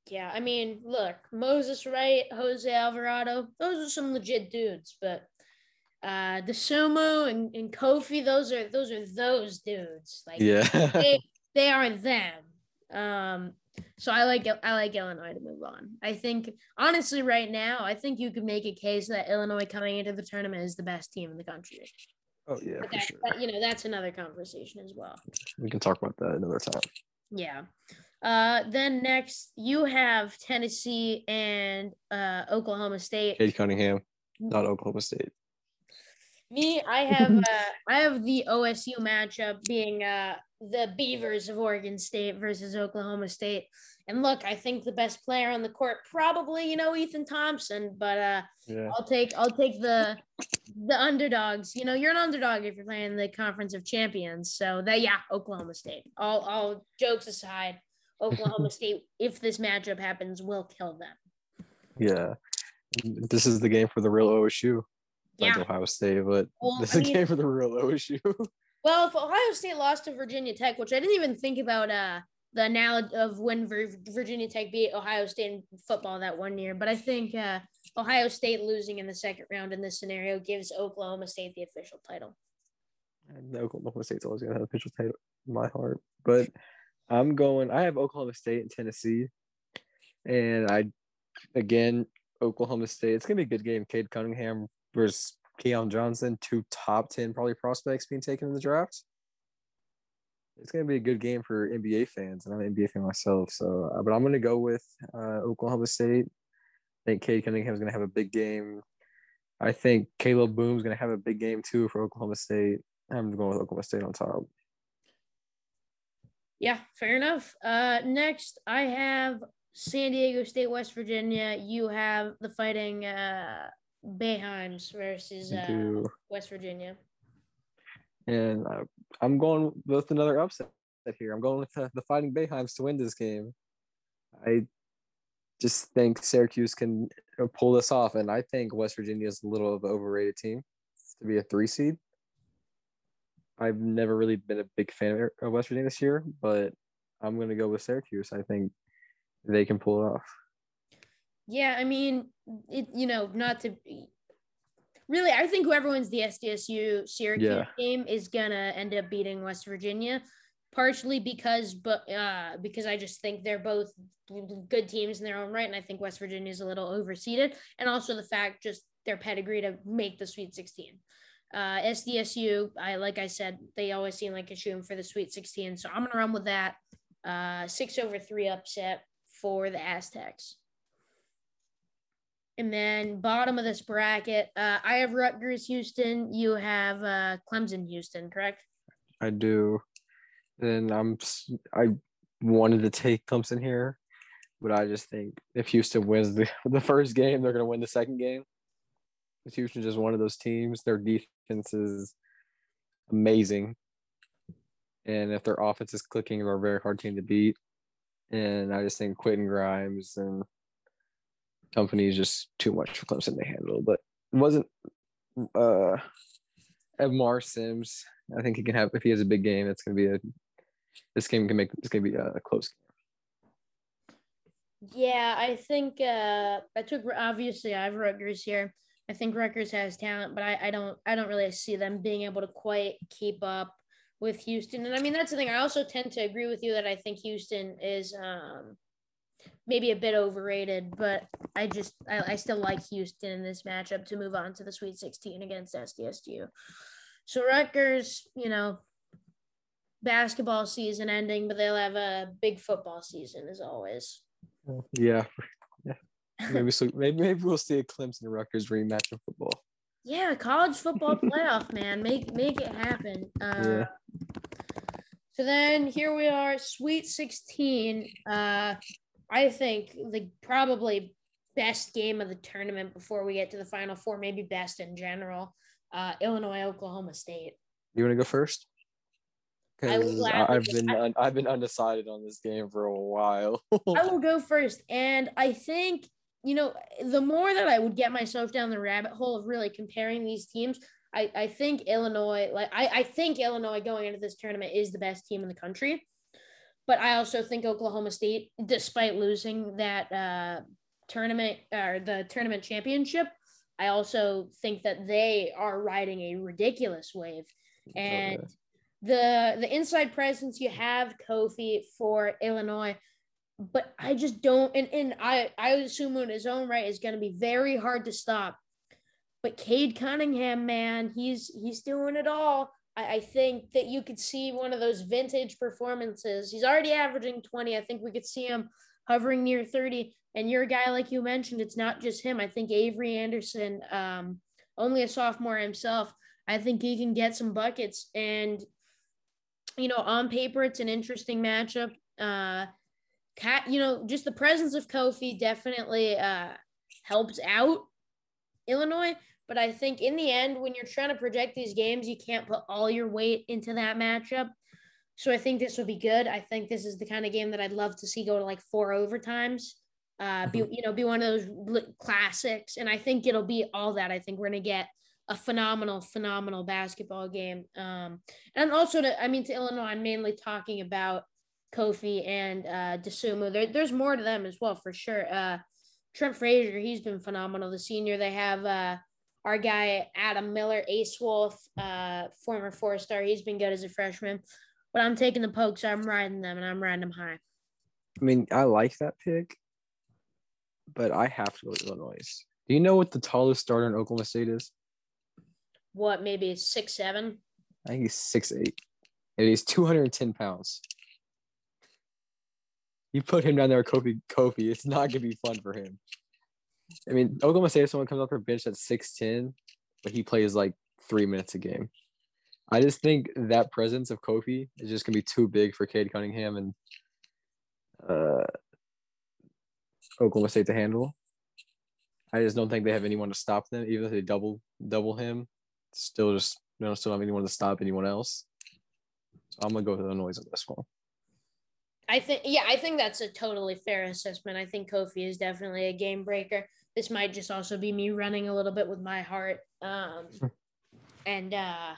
Yeah, I mean, look, Moses Wright, Jose Alvarado, those are some legit dudes, but uh Dosunmu and, and Kofi, those are those are those dudes. Like yeah, they, they are them. Um so I like I like Illinois to move on. I think honestly, right now, I think you could make a case that Illinois coming into the tournament is the best team in the country. Oh yeah, but for that, sure. That, you know, that's another conversation as well. We can talk about that another time. Yeah. Uh, then next you have Tennessee and uh, Oklahoma State. Cade Cunningham, not Oklahoma State. Me, I have uh, I have the OSU matchup being uh, the Beavers of Oregon State versus Oklahoma State. And look, I think the best player on the court probably you know Ethan Thompson, but uh, yeah. I'll take I'll take the the underdogs. You know, you're an underdog if you're playing the Conference of Champions. So that yeah, Oklahoma State. All all jokes aside, Oklahoma State, if this matchup happens, will kill them. Yeah, this is the game for the real OSU yeah. like Ohio State, but well, this is a game for the real OSU. well, if Ohio State lost to Virginia Tech, which I didn't even think about uh, the analogy of when Virginia Tech beat Ohio State in football that one year, but I think uh, Ohio State losing in the second round in this scenario gives Oklahoma State the official title. And Oklahoma State's always going to have official title in my heart, but I'm going. I have Oklahoma State and Tennessee, and I again Oklahoma State. It's gonna be a good game. Cade Cunningham versus Keon Johnson, two top 10 probably prospects being taken in the draft. It's going to be a good game for NBA fans, and I'm an NBA fan myself. So, uh, but I'm going to go with uh, Oklahoma State. I think Cade Cunningham is going to have a big game. I think Kalib Boone's is going to have a big game too for Oklahoma State. I'm going with Oklahoma State on top. Yeah, fair enough. Uh, next, I have San Diego State, West Virginia. You have the Fighting uh, Boeheim's versus uh, West Virginia. And uh, I'm going with another upset here. I'm going with the, the Fighting Boeheims to win this game. I just think Syracuse can pull this off, and I think West Virginia is a little of an overrated team to be a three seed. I've never really been a big fan of West Virginia this year, but I'm going to go with Syracuse. I think they can pull it off. Yeah, I mean, it you know, not to really, I think whoever wins the SDSU Syracuse yeah. game is gonna end up beating West Virginia, partially because, but uh, because I just think they're both good teams in their own right, and I think West Virginia is a little overseeded, and also the fact just their pedigree to make the Sweet 16. Uh, SDSU, I like I said, they always seem like a shoe for the Sweet 16, so I'm gonna run with that. Uh, six over three upset for the Aztecs. And then bottom of this bracket, uh, I have Rutgers, Houston. You have uh, Clemson, Houston, correct? I do. And I'm I wanted to take Clemson here, but I just think if Houston wins the, the first game, they're gonna win the second game. Houston just one of those teams. Their defense is amazing. And if their offense is clicking, they're a very hard team to beat. And I just think Quentin Grimes and company is just too much for Clemson to handle. But it wasn't uh Aamir Simms. I think he can have if he has a big game, it's gonna be a this game can make it's gonna be a close game. Yeah, I think uh I took obviously I have Rutgers here. I think Rutgers has talent, but I, I don't I don't really see them being able to quite keep up with Houston. And I mean that's the thing. I also tend to agree with you that I think Houston is um maybe a bit overrated, but I just I, I still like Houston in this matchup to move on to the Sweet 16 against SDSU. So Rutgers, you know, basketball season ending, but they'll have a big football season as always. Yeah, yeah. Maybe so. Maybe maybe we'll see a Clemson Rutgers rematch of football. Yeah, college football playoff, man. Make make it happen. Uh, yeah. So then here we are, Sweet 16. Uh, I think the probably best game of the tournament before we get to the final four, maybe best in general. Uh, Illinois, Oklahoma State. You want to go first? Because I've been un- I've been undecided on this game for a while. I will go first, and I think you know the more that I would get myself down the rabbit hole of really comparing these teams, I, I think Illinois, like I, I think Illinois going into this tournament is the best team in the country. But I also think Oklahoma State, despite losing that uh, tournament or the tournament championship, I also think that they are riding a ridiculous wave. And okay. the the inside presence you have Kofi for Illinois, but I just don't and, and I, I assume in his own right is gonna be very hard to stop. But Cade Cunningham, man, he's he's doing it all. I, I think that you could see one of those vintage performances. He's already averaging 20. I think we could see him hovering near 30. And you're a guy, like you mentioned, it's not just him. I think Avery Anderson, um, only a sophomore himself, I think he can get some buckets. And, you know, on paper, it's an interesting matchup. Uh, Cat, you know, just the presence of Kofi definitely uh, helps out Illinois. But I think in the end, when you're trying to project these games, you can't put all your weight into that matchup. So I think this would be good. I think this is the kind of game that I'd love to see go to like four overtimes. Uh, be mm-hmm. you know be one of those classics, and I think it'll be all that. I think we're gonna get a phenomenal, phenomenal basketball game. Um, and also to I mean to Illinois, I'm mainly talking about Kofi and uh, Dosunmu. There, there's more to them as well for sure. Uh, Trent Frazier, he's been phenomenal. The senior, they have uh, our guy Adam Miller, Ace Wolf, uh, former four star, he's been good as a freshman. But I'm taking the pokes. I'm riding them, and I'm riding them high. I mean, I like that pick, but I have to go to Illinois. Do you know what the tallest starter in Oklahoma State is? What, maybe six seven? I think he's six eight, and he's two hundred and ten pounds. You put him down there, Kofi. Kofi, it's not gonna be fun for him. I mean, Oklahoma State, if someone comes off their bench at 6'10, but he plays like three minutes a game. I just think that presence of Kofi is just gonna be too big for Cade Cunningham and uh, Oklahoma State to handle. I just don't think they have anyone to stop them, even if they double double him. Still, just you know, still have anyone to stop anyone else. So I'm gonna go with Illinois on this one. I think, yeah, I think that's a totally fair assessment. I think Kofi is definitely a game breaker. This might just also be me running a little bit with my heart. Um, and uh,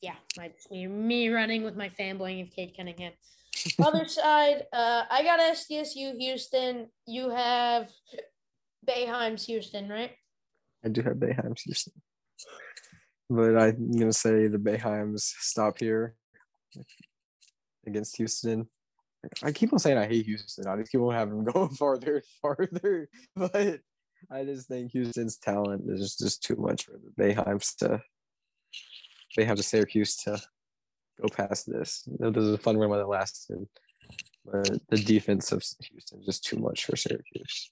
yeah, might just be me running with my fanboying of Cade Cunningham. Other side, uh, I got SDSU Houston. You have Boeheim's Houston, right? I do have Boeheim's Houston. But I'm going to say the Boeheims stop here against Houston. I keep on saying I hate Houston. I just keep on having them go farther and farther. But I just think Houston's talent is just too much for the Boeheims to they have to Syracuse to go past this. This is a fun run while it lasted. But the defense of Houston is just too much for Syracuse.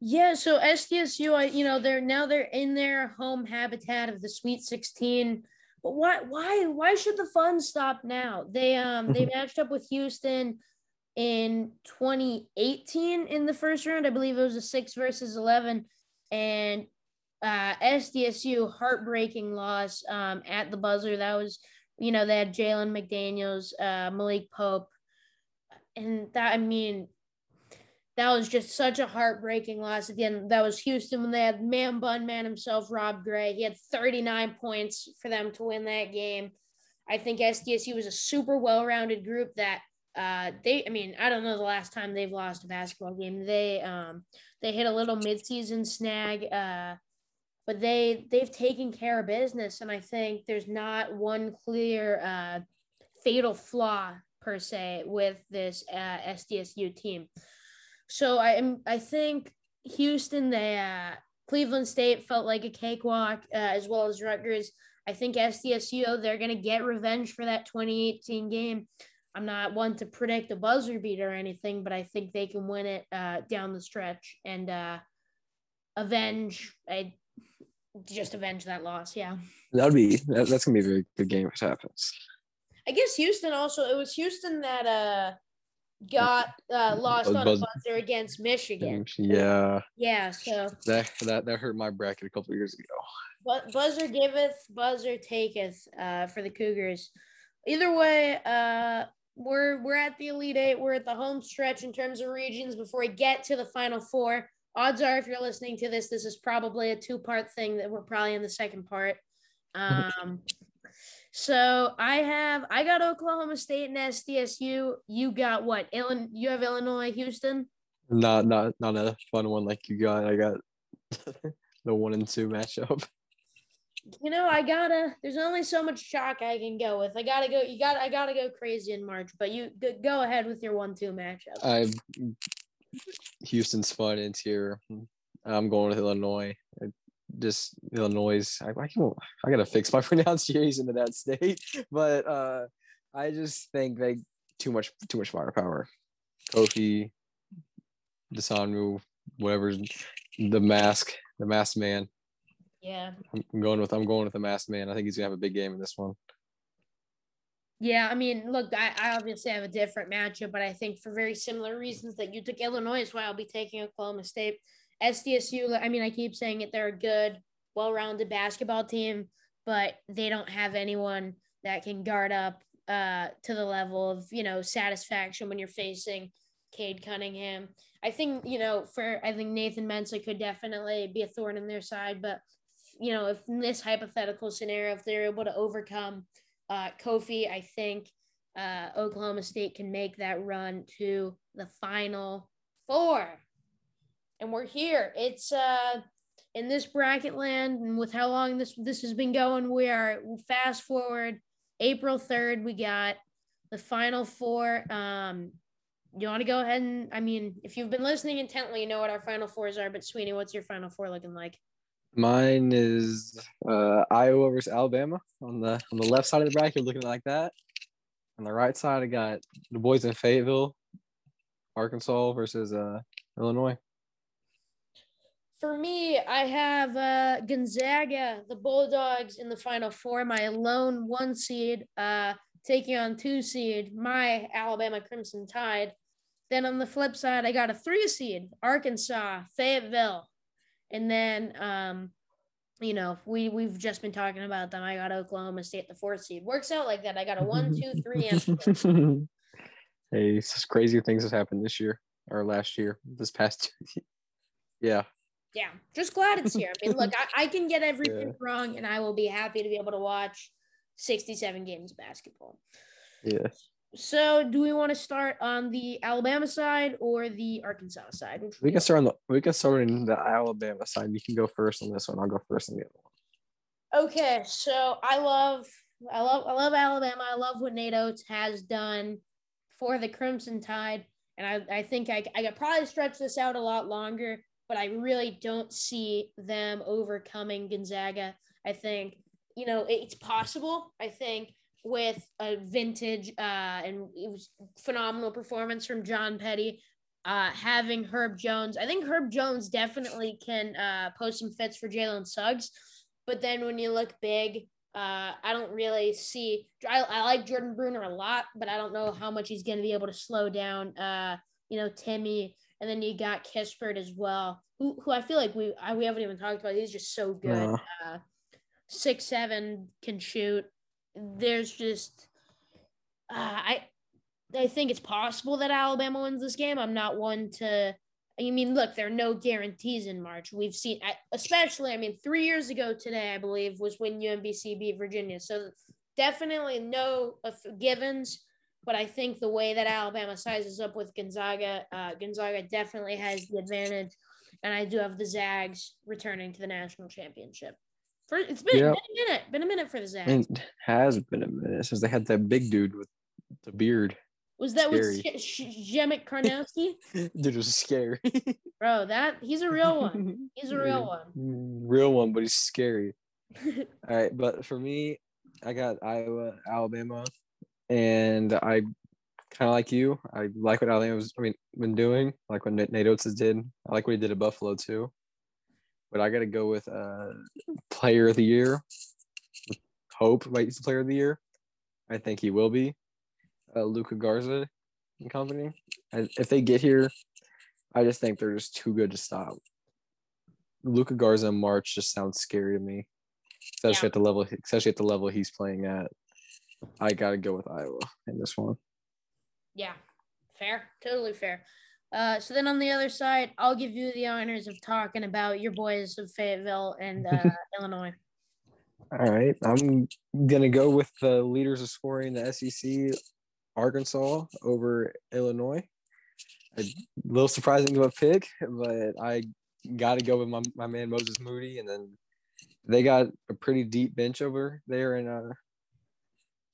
Yeah, so SDSU, I you know they're now they're in their home habitat of the Sweet 16. But why why why should the fun stop now? They um they matched up with Houston in 2018 in the first round. I believe it was a six versus 11. And uh, SDSU heartbreaking loss um, at the buzzer. That was, you know, they had Jalen McDaniels, uh, Malik Pope, and that I mean, that was just such a heartbreaking loss Again. That was Houston when they had man bun man himself, Rob Gray. He had 39 points for them to win that game. I think SDSU was a super well-rounded group that uh, they, I mean, I don't know the last time they've lost a basketball game. They, um, they hit a little midseason snag, uh, but they they've taken care of business, and I think there's not one clear uh, fatal flaw per se with this uh, SDSU team. So I am, I think Houston, they, uh, Cleveland State felt like a cakewalk, uh, as well as Rutgers. I think SDSU, they're going to get revenge for that 2018 game. I'm not one to predict a buzzer beat or anything, but I think they can win it uh, down the stretch and uh, avenge. I just avenge that loss. Yeah, that'd be that, that's gonna be a very good game if it happens. I guess Houston also. It was Houston that uh got uh, lost on Buzz- a buzzer against Michigan. Yeah. Yeah. So that that that hurt my bracket a couple years ago. But buzzer giveth, buzzer taketh uh, for the Cougars. Either way, uh, we're we're at the Elite Eight. We're at the home stretch in terms of regions before we get to the Final Four. Odds are, if you're listening to this, this is probably a two part thing that we're probably in the second part. Um, so I have I got Oklahoma State and SDSU. You got what? Illinois. You have Illinois, Houston. Not not not a fun one like you got. I got the one and two matchup you know, I gotta. There's only so much chalk I can go with. I gotta go. You got. I gotta go crazy in March. But you go ahead with your one-two matchup. I Houston's fun here. I'm going with Illinois. I just Illinois. I, I can. I gotta fix my pronunciation of that state. But uh, I just think they too much too much firepower. Kofi, Dosunmu, whatever, the mask, the mask man. Yeah. I'm going with I'm going with the masked man. I think he's gonna have a big game in this one. Yeah, I mean, look, I, I obviously have a different matchup, but I think for very similar reasons that you took Illinois is why I'll be taking Oklahoma State. SDSU, I mean, I keep saying it, they're a good, well rounded basketball team, but they don't have anyone that can guard up uh, to the level of, you know, satisfaction when you're facing Cade Cunningham. I think, you know, for I think Nathan Mensah could definitely be a thorn in their side, but you know, if in this hypothetical scenario, if they're able to overcome uh, Kofi, I think uh, Oklahoma State can make that run to the final four. And we're here. It's uh, in this bracket land, and with how long this this has been going, we are fast forward April third. We got the final four. Um, you want to go ahead and I mean, if you've been listening intently, you know what our final fours are. But Sweeney, what's your final four looking like? Mine is uh, Iowa versus Alabama on the on the left side of the bracket, looking like that. On the right side, I got the boys in Fayetteville, Arkansas versus uh, Illinois. For me, I have uh, Gonzaga, the Bulldogs in the Final Four. My lone one seed uh, taking on two seed, my Alabama Crimson Tide. Then on the flip side, I got a three seed, Arkansas, Fayetteville. And then, um, you know, we we've just been talking about them. I got Oklahoma State the fourth seed. Works out like that. I got a one, two, three, and hey, it's crazy things have happened this year or last year, this past year. yeah. Yeah, just glad it's here. I mean, look, I, I can get everything yeah. wrong, and I will be happy to be able to watch 67 games of basketball. Yeah. So, do we want to start on the Alabama side or the Arkansas side? we can start on the we can start on the Alabama side. You can go first on this one. I'll go first on the other one. Okay, so I love I love I love Alabama. I love what Nate Oats has done for the Crimson Tide, and I I think I I could probably stretch this out a lot longer, but I really don't see them overcoming Gonzaga. I think you know it's possible. I think with a vintage uh, and it was phenomenal performance from John Petty. Uh, having Herb Jones, I think Herb Jones definitely can uh, post some fits for Jalen Suggs. But then when you look big Uh, I don't really see. I, I like Jordan Bruner a lot, but I don't know how much he's going to be able to slow down. Uh, you know, Timmy, and then you got Kispert as well, who, who I feel like we I, we haven't even talked about. He's just so good. No. Uh, six seven can shoot. There's just uh, I I think it's possible that Alabama wins this game. I'm not one to. I mean, look, there are no guarantees in March. We've seen, especially, I mean, three years ago today, I believe, was when UMBC beat Virginia. So definitely no givens. But I think the way that Alabama sizes up with Gonzaga, uh, Gonzaga definitely has the advantage. And I do have the Zags returning to the national championship. For, it's been, Yep. been a minute, been a minute for the. I it has been a minute since they had that big dude with the beard. was that with scary. Sh- Sh- Przemek Karnowski? Dude was scary. Bro, that he's a real one. He's a real one. Real one, but he's scary. All right, but for me, I got Iowa, Alabama, and I kind of like you. I like what Alabama was, I mean, been doing. I like what Nate Oats did. I like what he did at Buffalo too. But I got to go with uh, Player of the Year. Hope right, he's the Player of the Year. I think he will be. Uh, Luka Garza and company. If they get here, I just think they're just too good to stop. Luka Garza in March just sounds scary to me, especially Yeah. at the level, especially at the level he's playing at. I gotta go with Iowa in this one. Yeah, fair, totally fair. Uh, so then on the other side, I'll give you the honors of talking about your boys of Fayetteville and uh, Illinois. All right, I'm gonna go with the leaders of scoring the SEC, Arkansas over Illinois. A little surprising to a pick, but I got to go with my, my man Moses Moody, and then they got a pretty deep bench over there in uh,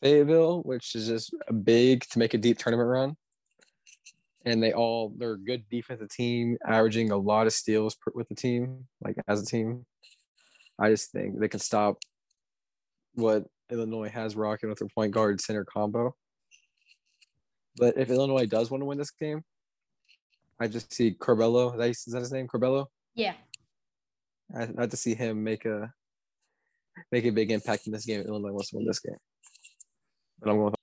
Fayetteville, which is just a big to make a deep tournament run. And they all they're a good defensive team, averaging a lot of steals per, with the team, like as a team. I just think they can stop what Illinois has rocking with their point guard center combo. But if Illinois does want to win this game, I just see Curbelo. Is that his name? Curbelo. Yeah, I like to see him make a make a big impact in this game. if Illinois wants to win this game. But I'm going with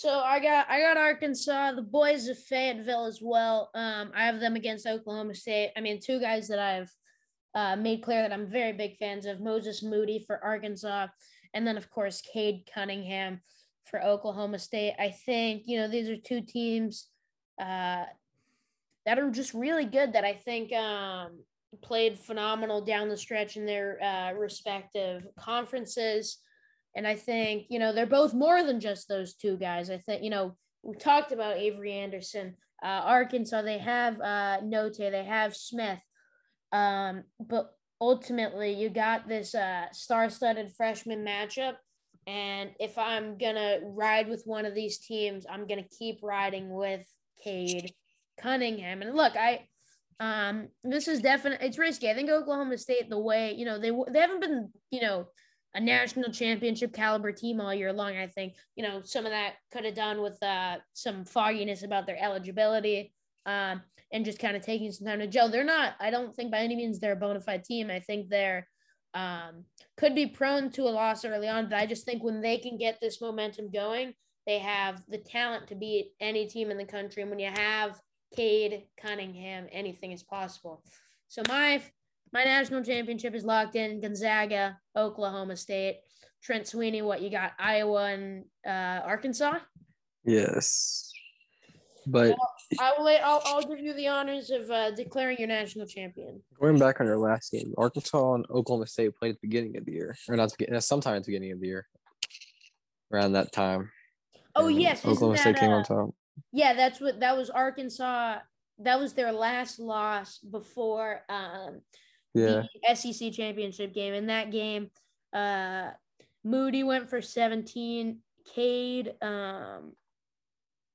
So I got I got Arkansas, the boys of Fayetteville as well. Um, I have them against Oklahoma State. I mean, two guys that I've uh, made clear that I'm very big fans of: Moses Moody for Arkansas, and then of course Cade Cunningham for Oklahoma State. I think you know these are two teams uh, that are just really good. That I think um, played phenomenal down the stretch in their uh, respective conferences. And I think, you know, they're both more than just those two guys. I think, you know, we talked about Avery Anderson, uh, Arkansas, they have uh, Note, they have Smith. Um, but ultimately, you got this uh, star studded freshman matchup. And if I'm going to ride with one of these teams, I'm going to keep riding with Cade Cunningham. And look, I, um, this is definitely it's risky. I think Oklahoma State, the way you know they they haven't been you know a national championship caliber team all year long. I think you know some of that could have done with uh, some fogginess about their eligibility um, and just kind of taking some time to gel. They're not. I don't think by any means they're a bona fide team. I think they're um, could be prone to a loss early on, but I just think when they can get this momentum going, they have the talent to beat any team in the country. And when you have Cade Cunningham, anything is possible. So my my national championship is locked in. Gonzaga, Oklahoma State, Trent Sweeney. What you got? Iowa and uh, Arkansas. yes. But I will. I'll, I'll give you the honors of uh, declaring your national champion. going back on our last game, Arkansas and Oklahoma State played at the beginning of the year, or not sometime at the beginning of the year, around that time. Oh And yes, Oklahoma that, State came uh, on top. Yeah, that's what that was. Arkansas. That was their last loss before um, Yeah, the SEC championship game. In that game, uh, Moody went for 17. Cade, um,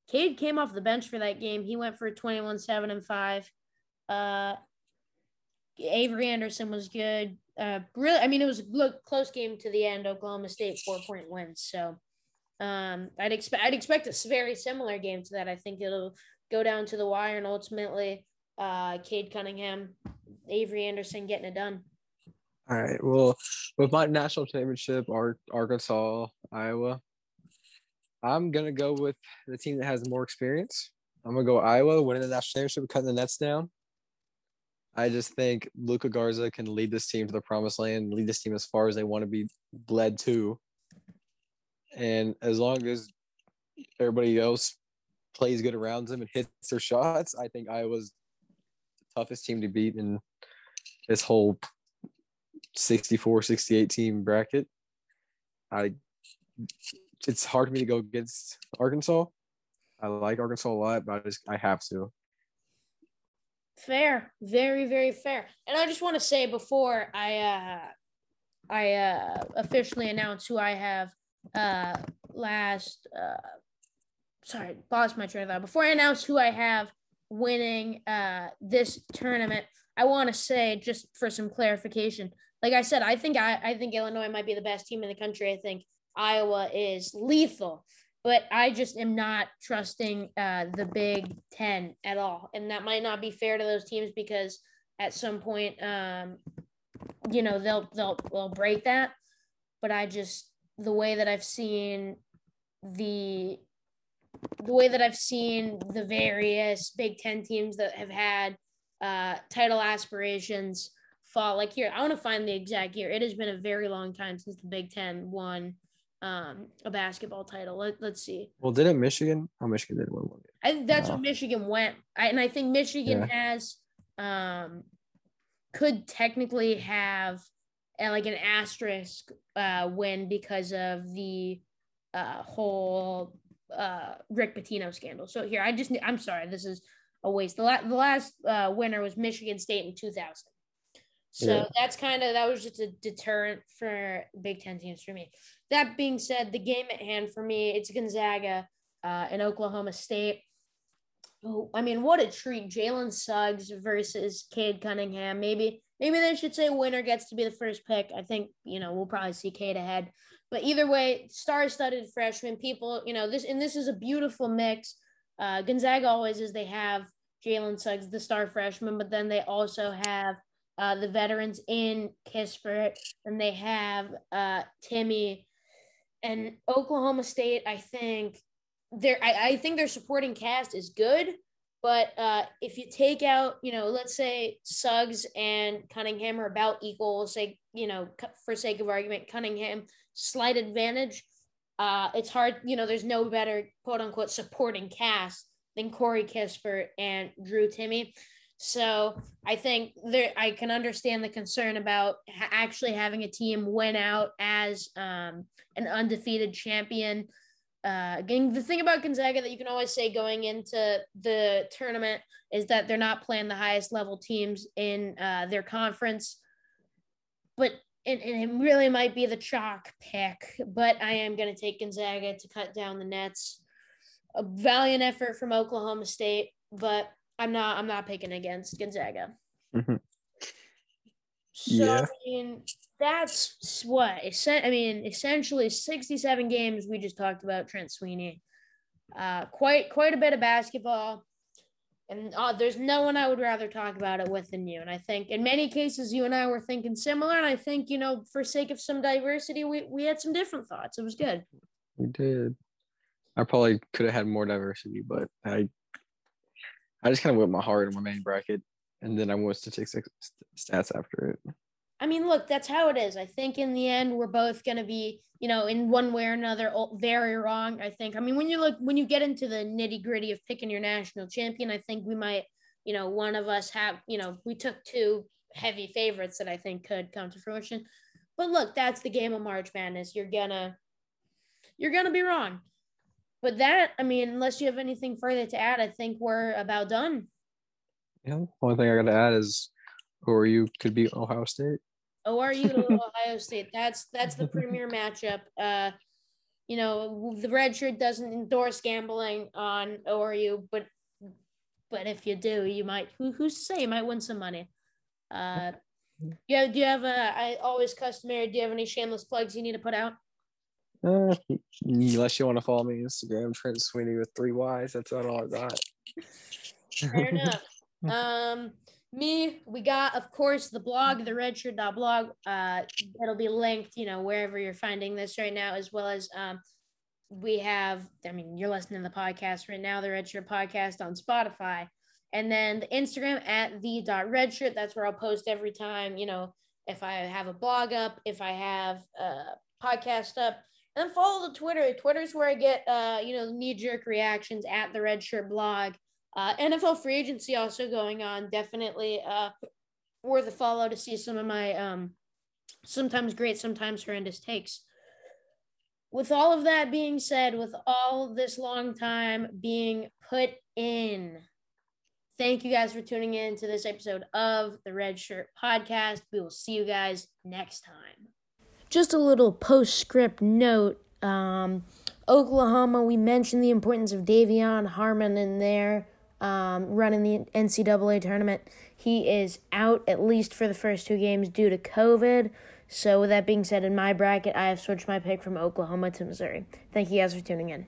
Cade came off the bench for that game. He went for 21, 7, and 5. Uh, Avery Anderson was good. Uh, really, I mean, it was a look, close game to the end. Oklahoma State four point win. So, um, I'd expect I'd expect a very similar game to that. I think it'll go down to the wire, and ultimately, uh, Cade Cunningham, Avery Anderson getting it done. All right. Well, with my national championship, Ar- Arkansas, Iowa, I'm gonna go with the team that has more experience. I'm gonna go Iowa, winning the national championship, cutting the nets down. I just think Luka Garza can lead this team to the promised land, lead this team as far as they want to be led to. And as long as everybody else plays good around them and hits their shots, I think Iowa's toughest team to beat in this whole 64 68 team bracket. I it's hard for me to go against Arkansas. I like Arkansas a lot, but I just I have to. Fair, very, very fair. And I just want to say before I uh I uh officially announce who I have uh last uh sorry, lost my train of thought. Before I announce who I have winning uh this tournament, I want to say just for some clarification. Like I said, I think I, I think Illinois might be the best team in the country. I think Iowa is lethal but I just am not trusting uh, the Big Ten at all, and that might not be fair to those teams because at some point, um, you know, they'll they'll they'll break that. But I just the way that I've seen the the way that I've seen the various Big Ten teams that have had uh, title aspirations fall. Like here, I want to find the exact year. It has been a very long time since the Big Ten won um, a basketball title. Let, let's see. Well, didn't Michigan? Oh, Michigan did win one. I think that's No. what Michigan went. I, and I think Michigan Yeah. has um, could technically have uh, like an asterisk uh, win because of the uh, whole uh, Rick Pitino scandal. So here, I just I'm sorry, this is a waste. The, la- the last uh, winner was Michigan State in 2000. So Yeah. that's kind of that was just a deterrent for Big Ten teams for me. That being said, the game at hand for me it's Gonzaga uh, and Oklahoma State. Oh, I mean, what a treat! Jalen Suggs versus Cade Cunningham. Maybe maybe they should say winner gets to be the first pick. I think you know we'll probably see Cade ahead. But either way, star-studded freshman people. You know this, and this is a beautiful mix. Uh, Gonzaga always is they have Jalen Suggs, the star freshman, but then they also have uh, the veterans in Kispert, and they have uh, Timme and Oklahoma State. I think their I, I think their supporting cast is good, but uh, if you take out, you know, let's say Suggs and Cunningham are about equal. Say, you know, for sake of argument, Cunningham slight advantage. Uh, it's hard, you know, there's no better quote unquote supporting cast than Corey Kispert and Drew Timme. So I think there, I can understand the concern about ha- actually having a team win out as um, an undefeated champion. Uh, again, the thing about Gonzaga that you can always say going into the tournament is that they're not playing the highest level teams in uh, their conference. But and, and it really might be the chalk pick, but I am going to take Gonzaga to cut down the nets. A valiant effort from Oklahoma State, but I'm not I'm not picking against Gonzaga. Mhm. So Yeah. I mean, that's what I mean. Essentially, 67 games. We just talked about Trent Sweeney. Uh, quite quite a bit of basketball, and uh, there's no one I would rather talk about it with than you. And I think in many cases, you and I were thinking similar. And I think you know, for sake of some diversity, we we had some different thoughts. It was good. We did. I probably could have had more diversity, but I I just kind of went my heart in my main bracket, and then I went statistics stats after it. I mean, look, that's how it is. I think in the end, we're both going to be, you know, in one way or another, very wrong. I think. I mean, when you look, when you get into the nitty gritty of picking your national champion, I think we might, you know, one of us have, you know, we took two heavy favorites that I think could come to fruition. But look, that's the game of March Madness. You're gonna, you're gonna be wrong. But that, I mean, unless you have anything further to add, I think we're about done. Yeah. Only thing I got to add is, or you could be Ohio State. ORU to Ohio State. That's that's the premier matchup. Uh, you know, the red shirt doesn't endorse gambling on ORU, but but if you do, you might. Who, who's to say you might win some money? Uh, yeah. Do you have a? I always customary. Do you have any shameless plugs you need to put out? Uh, unless you want to follow me on Instagram, Trent Sweeney with three Y's. That's about all I got. Fair enough. Um, me, we got, of course, the blog, the redshirt.blog. Uh, it'll be linked, you know, wherever you're finding this right now, as well as um, we have, I mean, you're listening to the podcast right now, the Redshirt podcast on Spotify. And then the Instagram at the dot redshirt. That's where I'll post every time, you know, if I have a blog up, if I have a podcast up. And then follow the Twitter. Twitter's where I get, uh, you know, knee jerk reactions at the Redshirt blog. Uh, NFL free agency also going on. Definitely uh, worth a follow to see some of my um, sometimes great, sometimes horrendous takes. With all of that being said, with all this long time being put in, thank you guys for tuning in to this episode of the Red Shirt Podcast. We will see you guys next time. Just a little postscript note. Um, Oklahoma, we mentioned the importance of De'Vion Harmon in there um, running the NCAA tournament. He is out at least for the first two games due to COVID. So, with that being said, in my bracket, I have switched my pick from Oklahoma to Missouri. Thank you guys for tuning in.